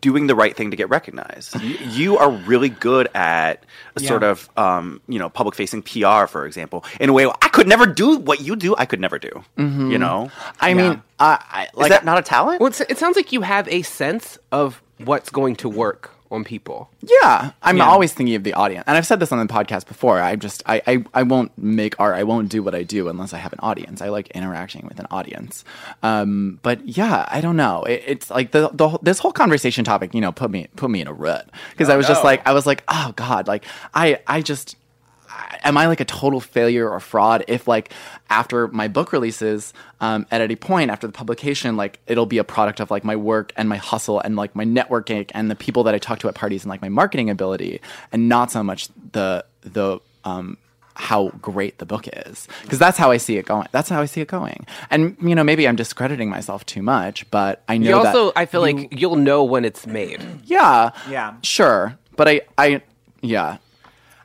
doing the right thing to get recognized. You, you are really good at a sort of um, you know public facing PR, for example, in a way I could never do what you do. I could never do. Mhm. You know, I mean, I, I is like that not a talent? Well, it sounds like you have a sense of what's going to work on people. Yeah, I'm Yeah. always thinking of the audience, and I've said this on the podcast before. I just, I, I, I won't make art. I won't do what I do unless I have an audience. I like interacting with an audience. Um, but yeah, I don't know. It, it's like the, the this whole conversation topic, you know, put me put me in a rut because I was just like, I was like, oh god, like I, I just. I- Am I like a total failure or fraud if like after my book releases um, at any point after the publication like it'll be a product of like my work and my hustle and like my networking and the people that I talk to at parties and like my marketing ability and not so much the the um, how great the book is because that's how I see it going. That's how I see it going. And you know maybe I'm discrediting myself too much, but I know You also, that I feel you- like you'll know when it's made. yeah Yeah. sure, but I I yeah.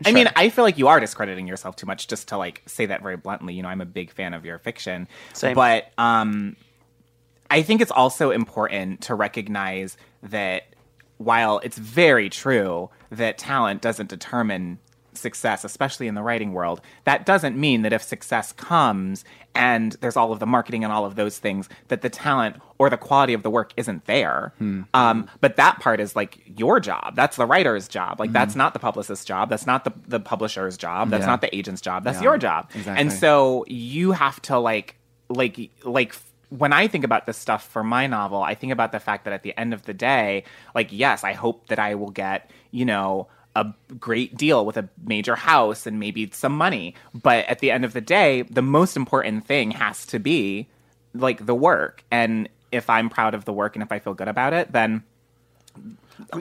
I mean, I feel like you are discrediting yourself too much just to like say that very bluntly. You know, I'm a big fan of your fiction. Same. But um I think it's also important to recognize that while it's very true that talent doesn't determine success, especially in the writing world, that doesn't mean that if success comes and there's all of the marketing and all of those things, that the talent or the quality of the work isn't there. Hmm. Um, but that part is like your job. That's the writer's job. Like Mhm. that's not the publicist's job. That's not the, the publisher's job. That's Yeah. not the agent's job. That's Yeah. your job. Exactly. And so you have to like like like when I think about this stuff for my novel, I think about the fact that at the end of the day, like yes, I hope that I will get, you know, a great deal with a major house and maybe some money. But at the end of the day, the most important thing has to be like the work. And if I'm proud of the work and if I feel good about it, then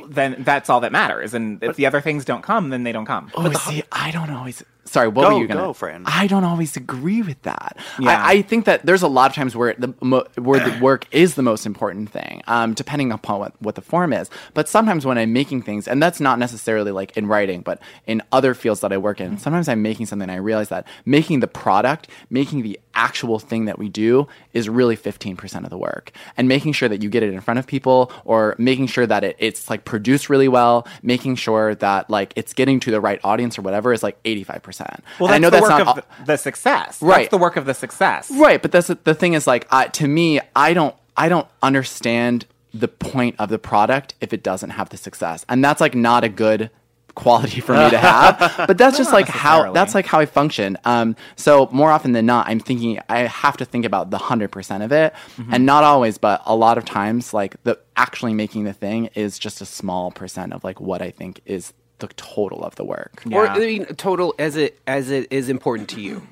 then that's all that matters. And if the other things don't come, then they don't come. Oh, see, I don't always. Sorry, what Go, were you gonna? go, Fran. I don't always agree with that. Yeah. I, I think that there's a lot of times where the mo- where the work is the most important thing, um, depending upon what, what the form is. But sometimes when I'm making things, and that's not necessarily like in writing, but in other fields that I work in, sometimes I'm making something, and I realize that making the product, making the actual thing that we do, is really 15% of the work, and making sure that you get it in front of people, or making sure that it, it's like produced really well, making sure that like it's getting to the right audience or whatever is like 85%. Well, that's I know the that's work not of the, the success. Right. That's the work of the success. right, but that's the thing is like uh, to me, I don't I don't understand the point of the product if it doesn't have the success, and that's like not a good quality for me to have but that's just like how that's like how i function um so more often than not i'm thinking i have to think about the 100% of it Mm-hmm. and not always but a lot of times like the actually making the thing is just a small percent of like what i think is the total of the work Or I mean, total as it as it is important to you.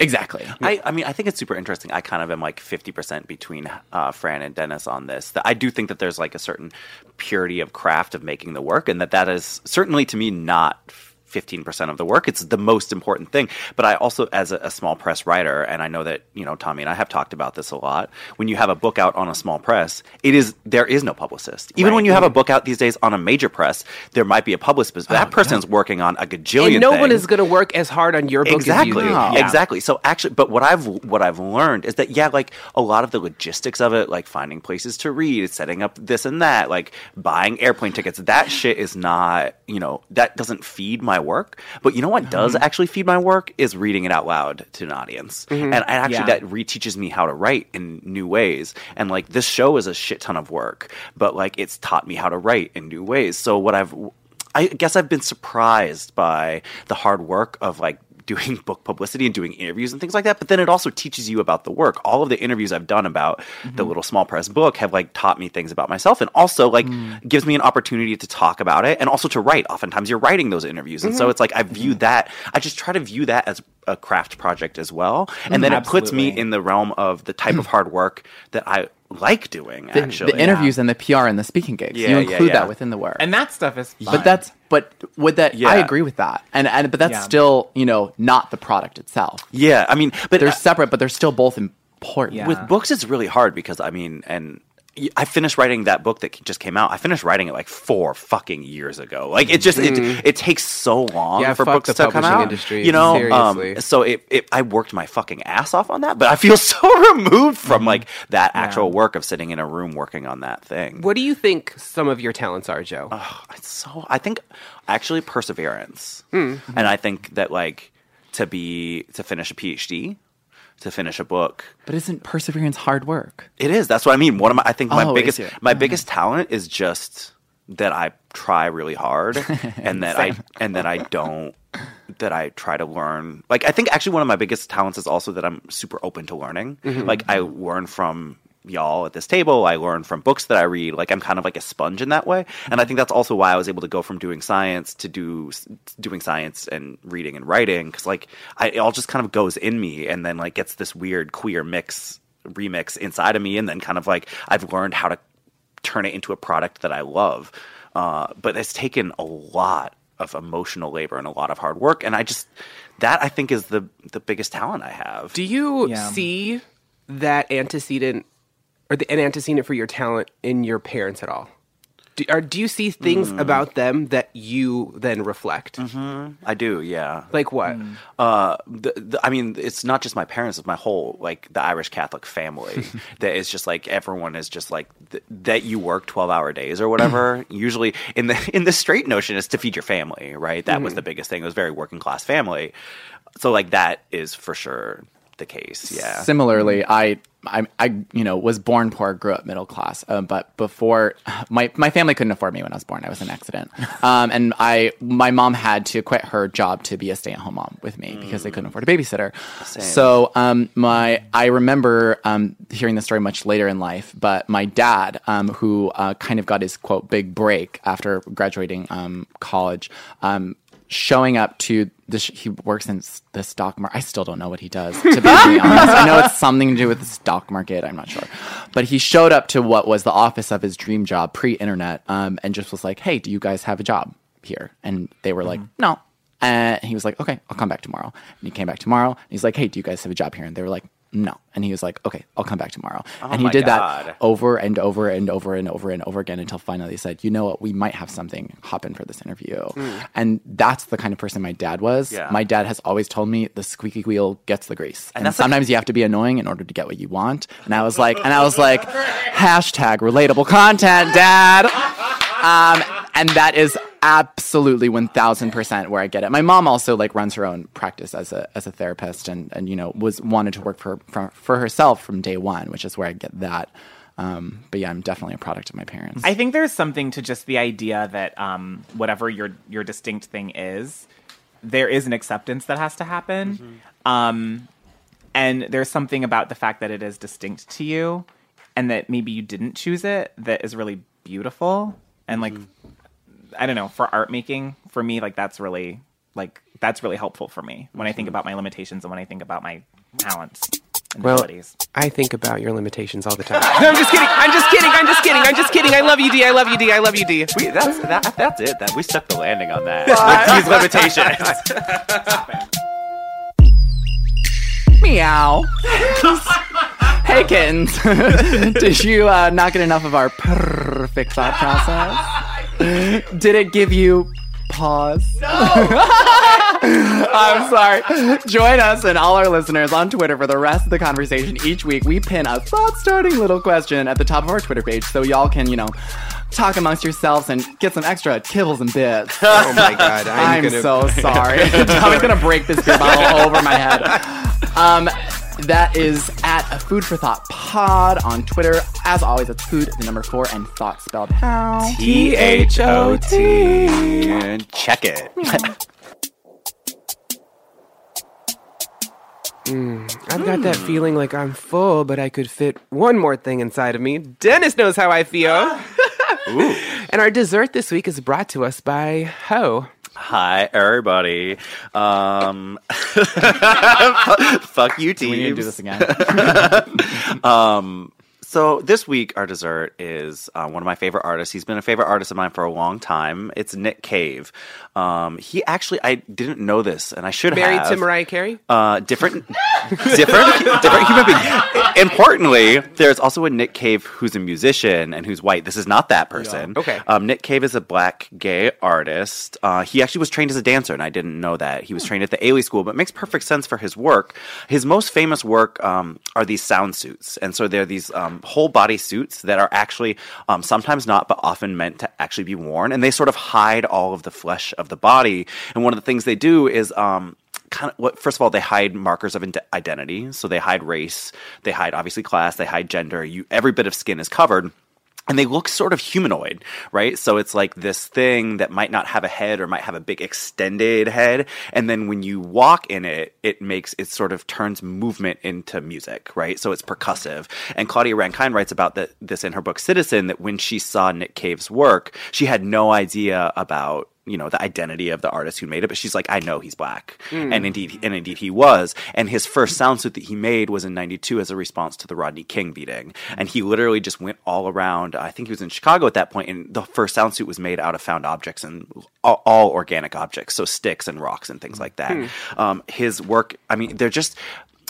exactly I, I mean, I think it's super interesting. I kind of am like 50% between uh, Fran and Dennis on this. That I do think that there's like a certain purity of craft of making the work, and that that is certainly to me not 15% of the work. It's the most important thing. But I also, as a, a small press writer, and I know that, you know, Tommy and I have talked about this a lot, when you have a book out on a small press, it is, there is no publicist. Even when you have a book out these days on a major press, there might be a publicist, but that oh, person's working on a gajillion and no one is going to work as hard on your book exactly as you do. Yeah. exactly so actually but what i've what i've learned is that yeah like a lot of the logistics of it like finding places to read setting up this and that like buying airplane tickets that shit is not you know that doesn't feed my work but you know what does Mm-hmm. actually feed my work is reading it out loud to an audience Mhm. and, and actually Yeah. that reteaches me how to write in new ways and like this show is a shit ton of work but like it's taught me how to write in new ways so what i've I guess I've been surprised by the hard work of like doing book publicity and doing interviews and things like that. But then it also teaches you about the work. All of the interviews I've done about the mm-hmm. little small press book have like taught me things about myself and also like hmm. gives me an opportunity to talk about it and also to write. Oftentimes you're writing those interviews. And so Mhm. it's like I view that, I just try to view that as a craft project as well. And mm, then it puts me in the realm of the type of hmm. hard work that I like doing the, actually. the interviews and the PR and the speaking gigs. Yeah, you include yeah. that within the work. And that stuff is fun. But that's but would that Yeah. I agree with that. And and but that's Yeah. still, you know, not the product itself. Yeah, I mean, but they're separate, but they're still both important. With books, it's really hard because I mean, and y- I finished writing that book that just came out. I finished writing it like four fucking years ago. Like it just Mhm. it, it takes so long Yeah, for books to come out. industry, you know, seriously. um, so it, it I worked my fucking ass off on that, but I feel so removed from like that actual work of sitting in a room working on that thing. What do you think some of your talents are, Joe? it's so I think actually perseverance, Hmm. and I think that like to be to finish a PhD, to finish a book. But isn't perseverance hard work? It is. That's what I mean. One of my I think my Oh, biggest it? my biggest talent is just that I try really hard and that I and that I don't that I try to learn. Like I think actually one of my biggest talents is also that I'm super open to learning. Mhm. Like I learn from y'all at this table. I learn from books that I read. Like I'm kind of like a sponge in that way. And I think that's also why I was able to go from doing science to do doing science and reading and writing cuz like I, it all just kind of goes in me and then like gets this weird queer mix remix inside of me and then kind of like I've learned how to turn it into a product that I love. Uh, but it's taken a lot of emotional labor and a lot of hard work and I just that I think is the the biggest talent I have. Do you see that antecedent or the, an antecedent for your talent in your parents at all? Do, are, do you see things Mm. about them that you then reflect? hmm I do, yeah. Like what? Uh, the, the, I mean, it's not just my parents; it's my whole like the Irish Catholic family. that is just like everyone is just like th- that. You work twelve hour days or whatever. Usually, in the in the straight notion is to feed your family, right? That was Mhm. the biggest thing. It was very working class family. So like that is for sure the case. Yeah. Similarly, I, I, I, you know, was born poor, grew up middle class. Um, but before, my my family couldn't afford me when I was born. I was an accident, um, and I, my mom had to quit her job to be a stay at home mom with me because they couldn't afford a babysitter. Same. So, um, my, I remember um, hearing the story much later in life. But my dad, um, who uh, kind of got his quote big break after graduating um, college, um, showing up to the sh- he works in s- the stock market. I still don't know what he does. To be honest, I know it's something to do with the stock market. I'm not sure, but he showed up to what was the office of his dream job pre-internet, um, and just was like, "Hey, do you guys have a job here?" And they were like, "No." And he was like, "Okay, I'll come back tomorrow." And he came back tomorrow. And he's like, "Hey, do you guys have a job here?" And they were like, "No." And he was like, "Okay, I'll come back tomorrow." Oh and he did God. that over and over and over and over and over again until finally he said, "You know what? We might have something. Hop in for this interview." Mm. And that's the kind of person my dad was. Yeah. My dad has always told me the squeaky wheel gets the grease. And And, like- sometimes you have to be annoying in order to get what you want. And I was like, and I was like, hashtag relatable content, dad. Um, and that is absolutely 1000% where I get it. My mom also like runs her own practice as a, as a therapist and, and, you know, was wanted to work for, for, for herself from day one, which is where I get that. Um, but yeah, I'm definitely a product of my parents. I think there's something to just the idea that um, whatever your your distinct thing is, there is an acceptance that has to happen. Um, and there's something about the fact that it is distinct to you and that maybe you didn't choose it that is really beautiful. And like, I don't know, for art making, for me, like that's really like that's really helpful for me when I think about my limitations and when I think about my talents and Well, abilities. I think about your limitations all the time. no, I'm just kidding. I'm just kidding. I'm just kidding. I'm just kidding. I love you, D. I love you, D. I love you, D. We, that's that, that's it. That we stuck the landing on that. With these limitations. Meow. hey, kittens. Did you uh, not get enough of our perfect thought process? Did it give you pause? No! I'm sorry. Join us and all our listeners on Twitter for the rest of the conversation. Each week, we pin a thought starting little question at the top of our Twitter page so y'all can, you know, talk amongst yourselves and get some extra kibbles and bits. Oh my God, I'm I'm, gonna- so sorry. Tommy's gonna break this beer bottle over my head. Um, that is at a Food for Thought Pod on Twitter. As always, it's food, the number four, and thought spelled how? T H O T. And check it. Mm, I've got that feeling like I'm full, but I could fit one more thing inside of me. Dennis knows how I feel. And our dessert this week is brought to us by Ho. Hi, everybody. Um, fuck you, team. We need to do this again. um, so this week, our dessert is uh, one of my favorite artists. He's been a favorite artist of mine for a long time. It's Nick Cave. Um, he actually, I didn't know this, and I should have Married have. to Mariah Carey? Uh, different, different, different human being. Importantly, there's also a Nick Cave who's a musician and who's white. This is not that person. Okay. Um, Nick Cave is a black gay artist. Uh, he actually was trained as a dancer, and I didn't know that. He was trained at the Ailey School, but it makes perfect sense for his work. His most famous work um, are these sound suits, and so they're these um, whole body suits that are actually um, sometimes not, but often meant to actually be worn, and they sort of hide all of the flesh of the body. And one of the things they do is um, kind of what first of all they hide markers of ide- identity so they hide race they hide obviously class they hide gender you every bit of skin is covered and they look sort of humanoid, right? So it's like this thing that might not have a head or might have a big extended head. And then when you walk in it, it makes, it sort of turns movement into music, right? So it's percussive. And Claudia Rankine writes about that, this in her book Citizen that when she saw Nick Cave's work, she had no idea about you know the identity of the artist who made it but she's like i know he's black. Mm. and indeed and indeed he was. And his first sound suit that he made was in 92 as a response to the rodney king beating. And he literally just went all around i think he was in chicago at that point and the first sound suit was made out of found objects and all, all organic objects so sticks and rocks and things like that. Hmm. um, his work i mean they're just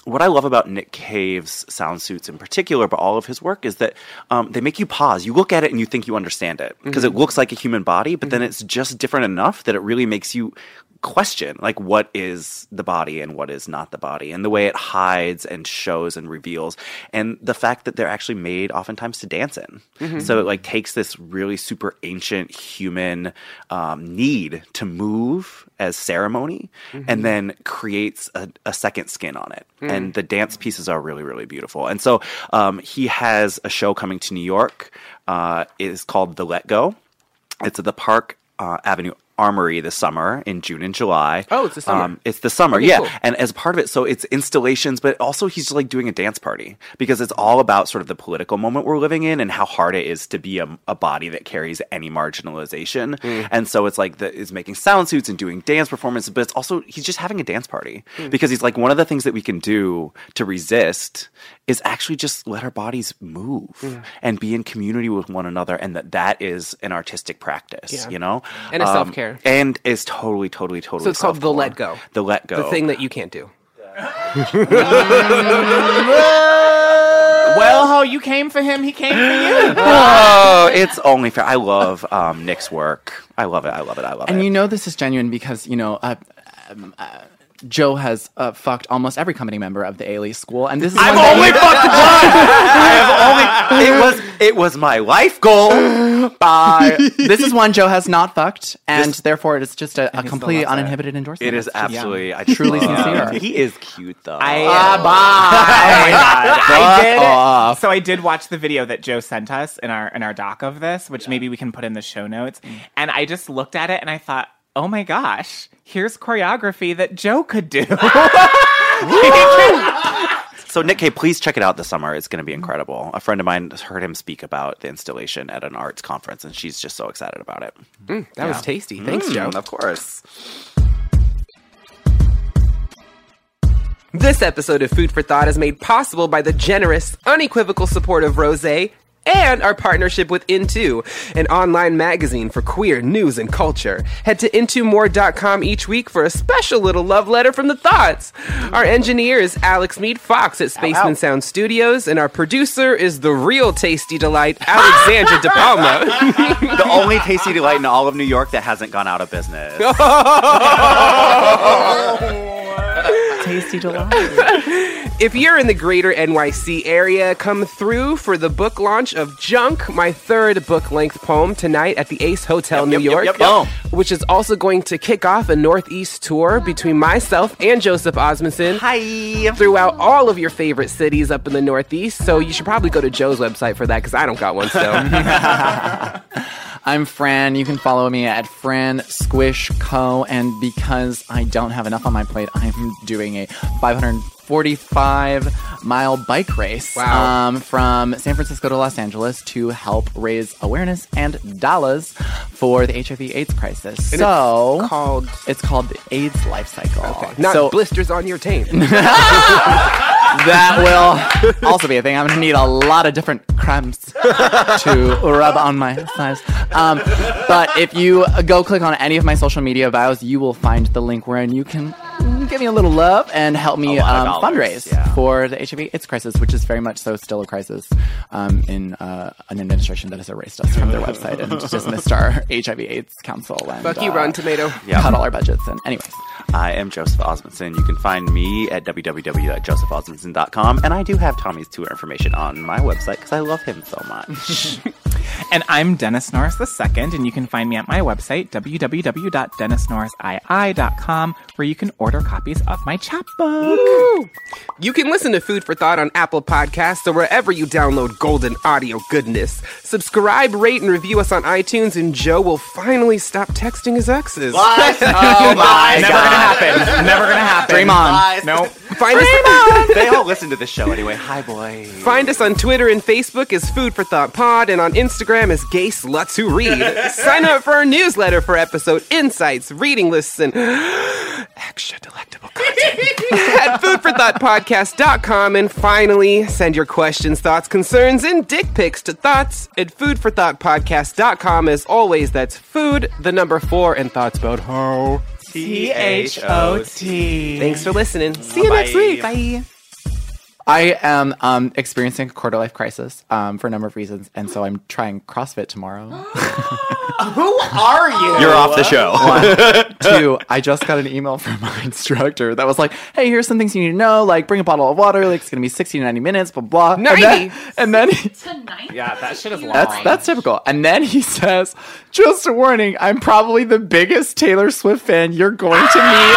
what I love about Nick Cave's sound suits in particular, but all of his work, is that um, they make you pause. You look at it and you think you understand it because Mhm. it looks like a human body, but then it's just different enough that it really makes you question like what is the body and what is not the body and the way it hides and shows and reveals and the fact that they're actually made oftentimes to dance in Mhm. so it like takes this really super ancient human um, need to move as ceremony Mhm. and then creates a, a second skin on it Mm. and the dance pieces are really really beautiful and so um, he has a show coming to new york uh, it is called the let go it's at the park uh, avenue armory this summer in june and july Oh, it's the summer. um, it's the summer Okay, yeah cool. and as part of it so it's installations but also he's like doing a dance party because it's all about sort of the political moment we're living in and how hard it is to be a, a body that carries any marginalization Mm. and so it's like the, is making sound suits and doing dance performances but it's also he's just having a dance party Mm. because he's like one of the things that we can do to resist is actually just let our bodies move Mm. and be in community with one another and that that is an artistic practice Yeah. you know And a Um, self-care. and is totally totally totally So it's called the let go. the let go The thing that you can't do. Well, ho, you came for him, he came for you. oh, it's only fair. I love um, Nick's work. I love it. I love it. I love And it. And you know this is genuine because you know. Uh, um, uh, Joe has uh, fucked almost every company member of the Ailey school, and this is I've only you- fucked one. I have only. It was. It was my life goal. Uh, this is one Joe has not fucked, and This- therefore it is just a, a completely still loves it. uninhibited endorsement. It is It's just absolutely. I truly love- sincere. He is cute though. I, Ah, oh my God. I did. off. So I did watch the video that Joe sent us in our in our doc of this, which maybe we can put in the show notes. And I just looked at it and I thought, oh my gosh, here's choreography that Joe could do. So Nick K, please check it out this summer. It's going to be incredible. A friend of mine heard him speak about the installation at an arts conference, and she's just so excited about it. Mm, that was tasty. Thanks, Mm, Joe. Of course. This episode of Food for Thought is made possible by the generous, unequivocal support of Rose and our partnership with Into, an online magazine for queer news and culture. Head to intomore.com each week for a special little love letter from the thoughts. Our engineer is Alex Mead Fox at Spaceman ow. Sound Studios, and our producer is the real tasty delight, Alexandra De Palma. the only tasty delight in all of New York that hasn't gone out of business. Tasty delight. If you're in the greater NYC area, come through for the book launch of Junk, my third book length poem, tonight at the Ace Hotel, New yep, yep, York, yep, yep. which is also going to kick off a Northeast tour between myself and Joseph Osmundson. Hi. Throughout all of your favorite cities up in the Northeast. So you should probably go to Joe's website for that because I don't got one still. I'm Fran. You can follow me at Fran Squish Co. And because I don't have enough on my plate, I'm doing a 545 mile bike race Wow. um, from San Francisco to Los Angeles to help raise awareness and dollars for the HIV/AIDS crisis. And so it's called it's called the AIDS life cycle. not so blisters on your taint. that will also be a thing. I'm gonna need a lot of different crumbs to rub on my thighs. Um, but if you go click on any of my social media bios, you will find the link wherein you can give me a little love and help me um, fundraise yeah. for the HIV/AIDS crisis, which is very much so still a crisis um, in uh, an administration that has erased us from their website and dismissed our HIV/AIDS council. And, Fuck you, uh, Rotten Tomato. Yeah. Cut all our budgets. And anyways, I am Joseph Osmundson. You can find me at www.josephosmundson.com. And I do have Tommy's tour information on my website because I love him so much. and I'm Dennis Norris II, and you can find me at my website, www.dennisnorrisii.com, where you can order copies of my chapbook. You can listen to Food for Thought on Apple Podcasts or wherever you download golden audio goodness. Subscribe, rate, and review us on iTunes, and Joe will finally stop texting his exes. What? oh my Never gonna happen. Never gonna happen. Dream on. Guys. Nope. Find us, they all listen to this show anyway. Hi, boy. find us on Twitter and Facebook as Food for Thought Pod, and on Instagram as Gay Sluts Who Read. Sign up for our newsletter for episode insights, reading lists, and extra delectable content at foodforthoughtpodcast.com. And finally, send your questions, thoughts, concerns, and dick pics to thoughts at foodforthoughtpodcast.com. As always, that's food, the number four, and thoughts about how. T H O T. Thanks for listening. See you next week. Bye. I am um, experiencing a quarter life crisis um, for a number of reasons, and so I'm trying CrossFit tomorrow. Who are you? You're off the show. One, two. I just got an email from my instructor that was like, "Hey, here's some things you need to know. Like, bring a bottle of water. Like, it's gonna be 60 to 90 minutes. Blah blah." And then, and then Yeah, that shit is long. that's that's typical. And then he says, "Just a warning. I'm probably the biggest Taylor Swift fan you're going to meet."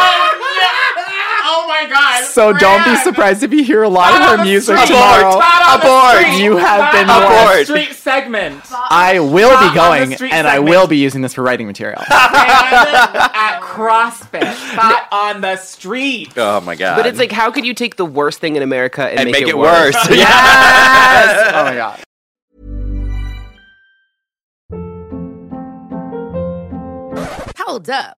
My god. So don't be surprised if you hear a lot Not of her music street. tomorrow. Not on the street. You have Not been on the warned. street segment. I will Not be going, street and I will be using this for writing material. at CrossFit, not on the street. Oh my god. But it's like, how could you take the worst thing in America and, And make, make it, it worse? worse. yes! Oh my god. Hold up.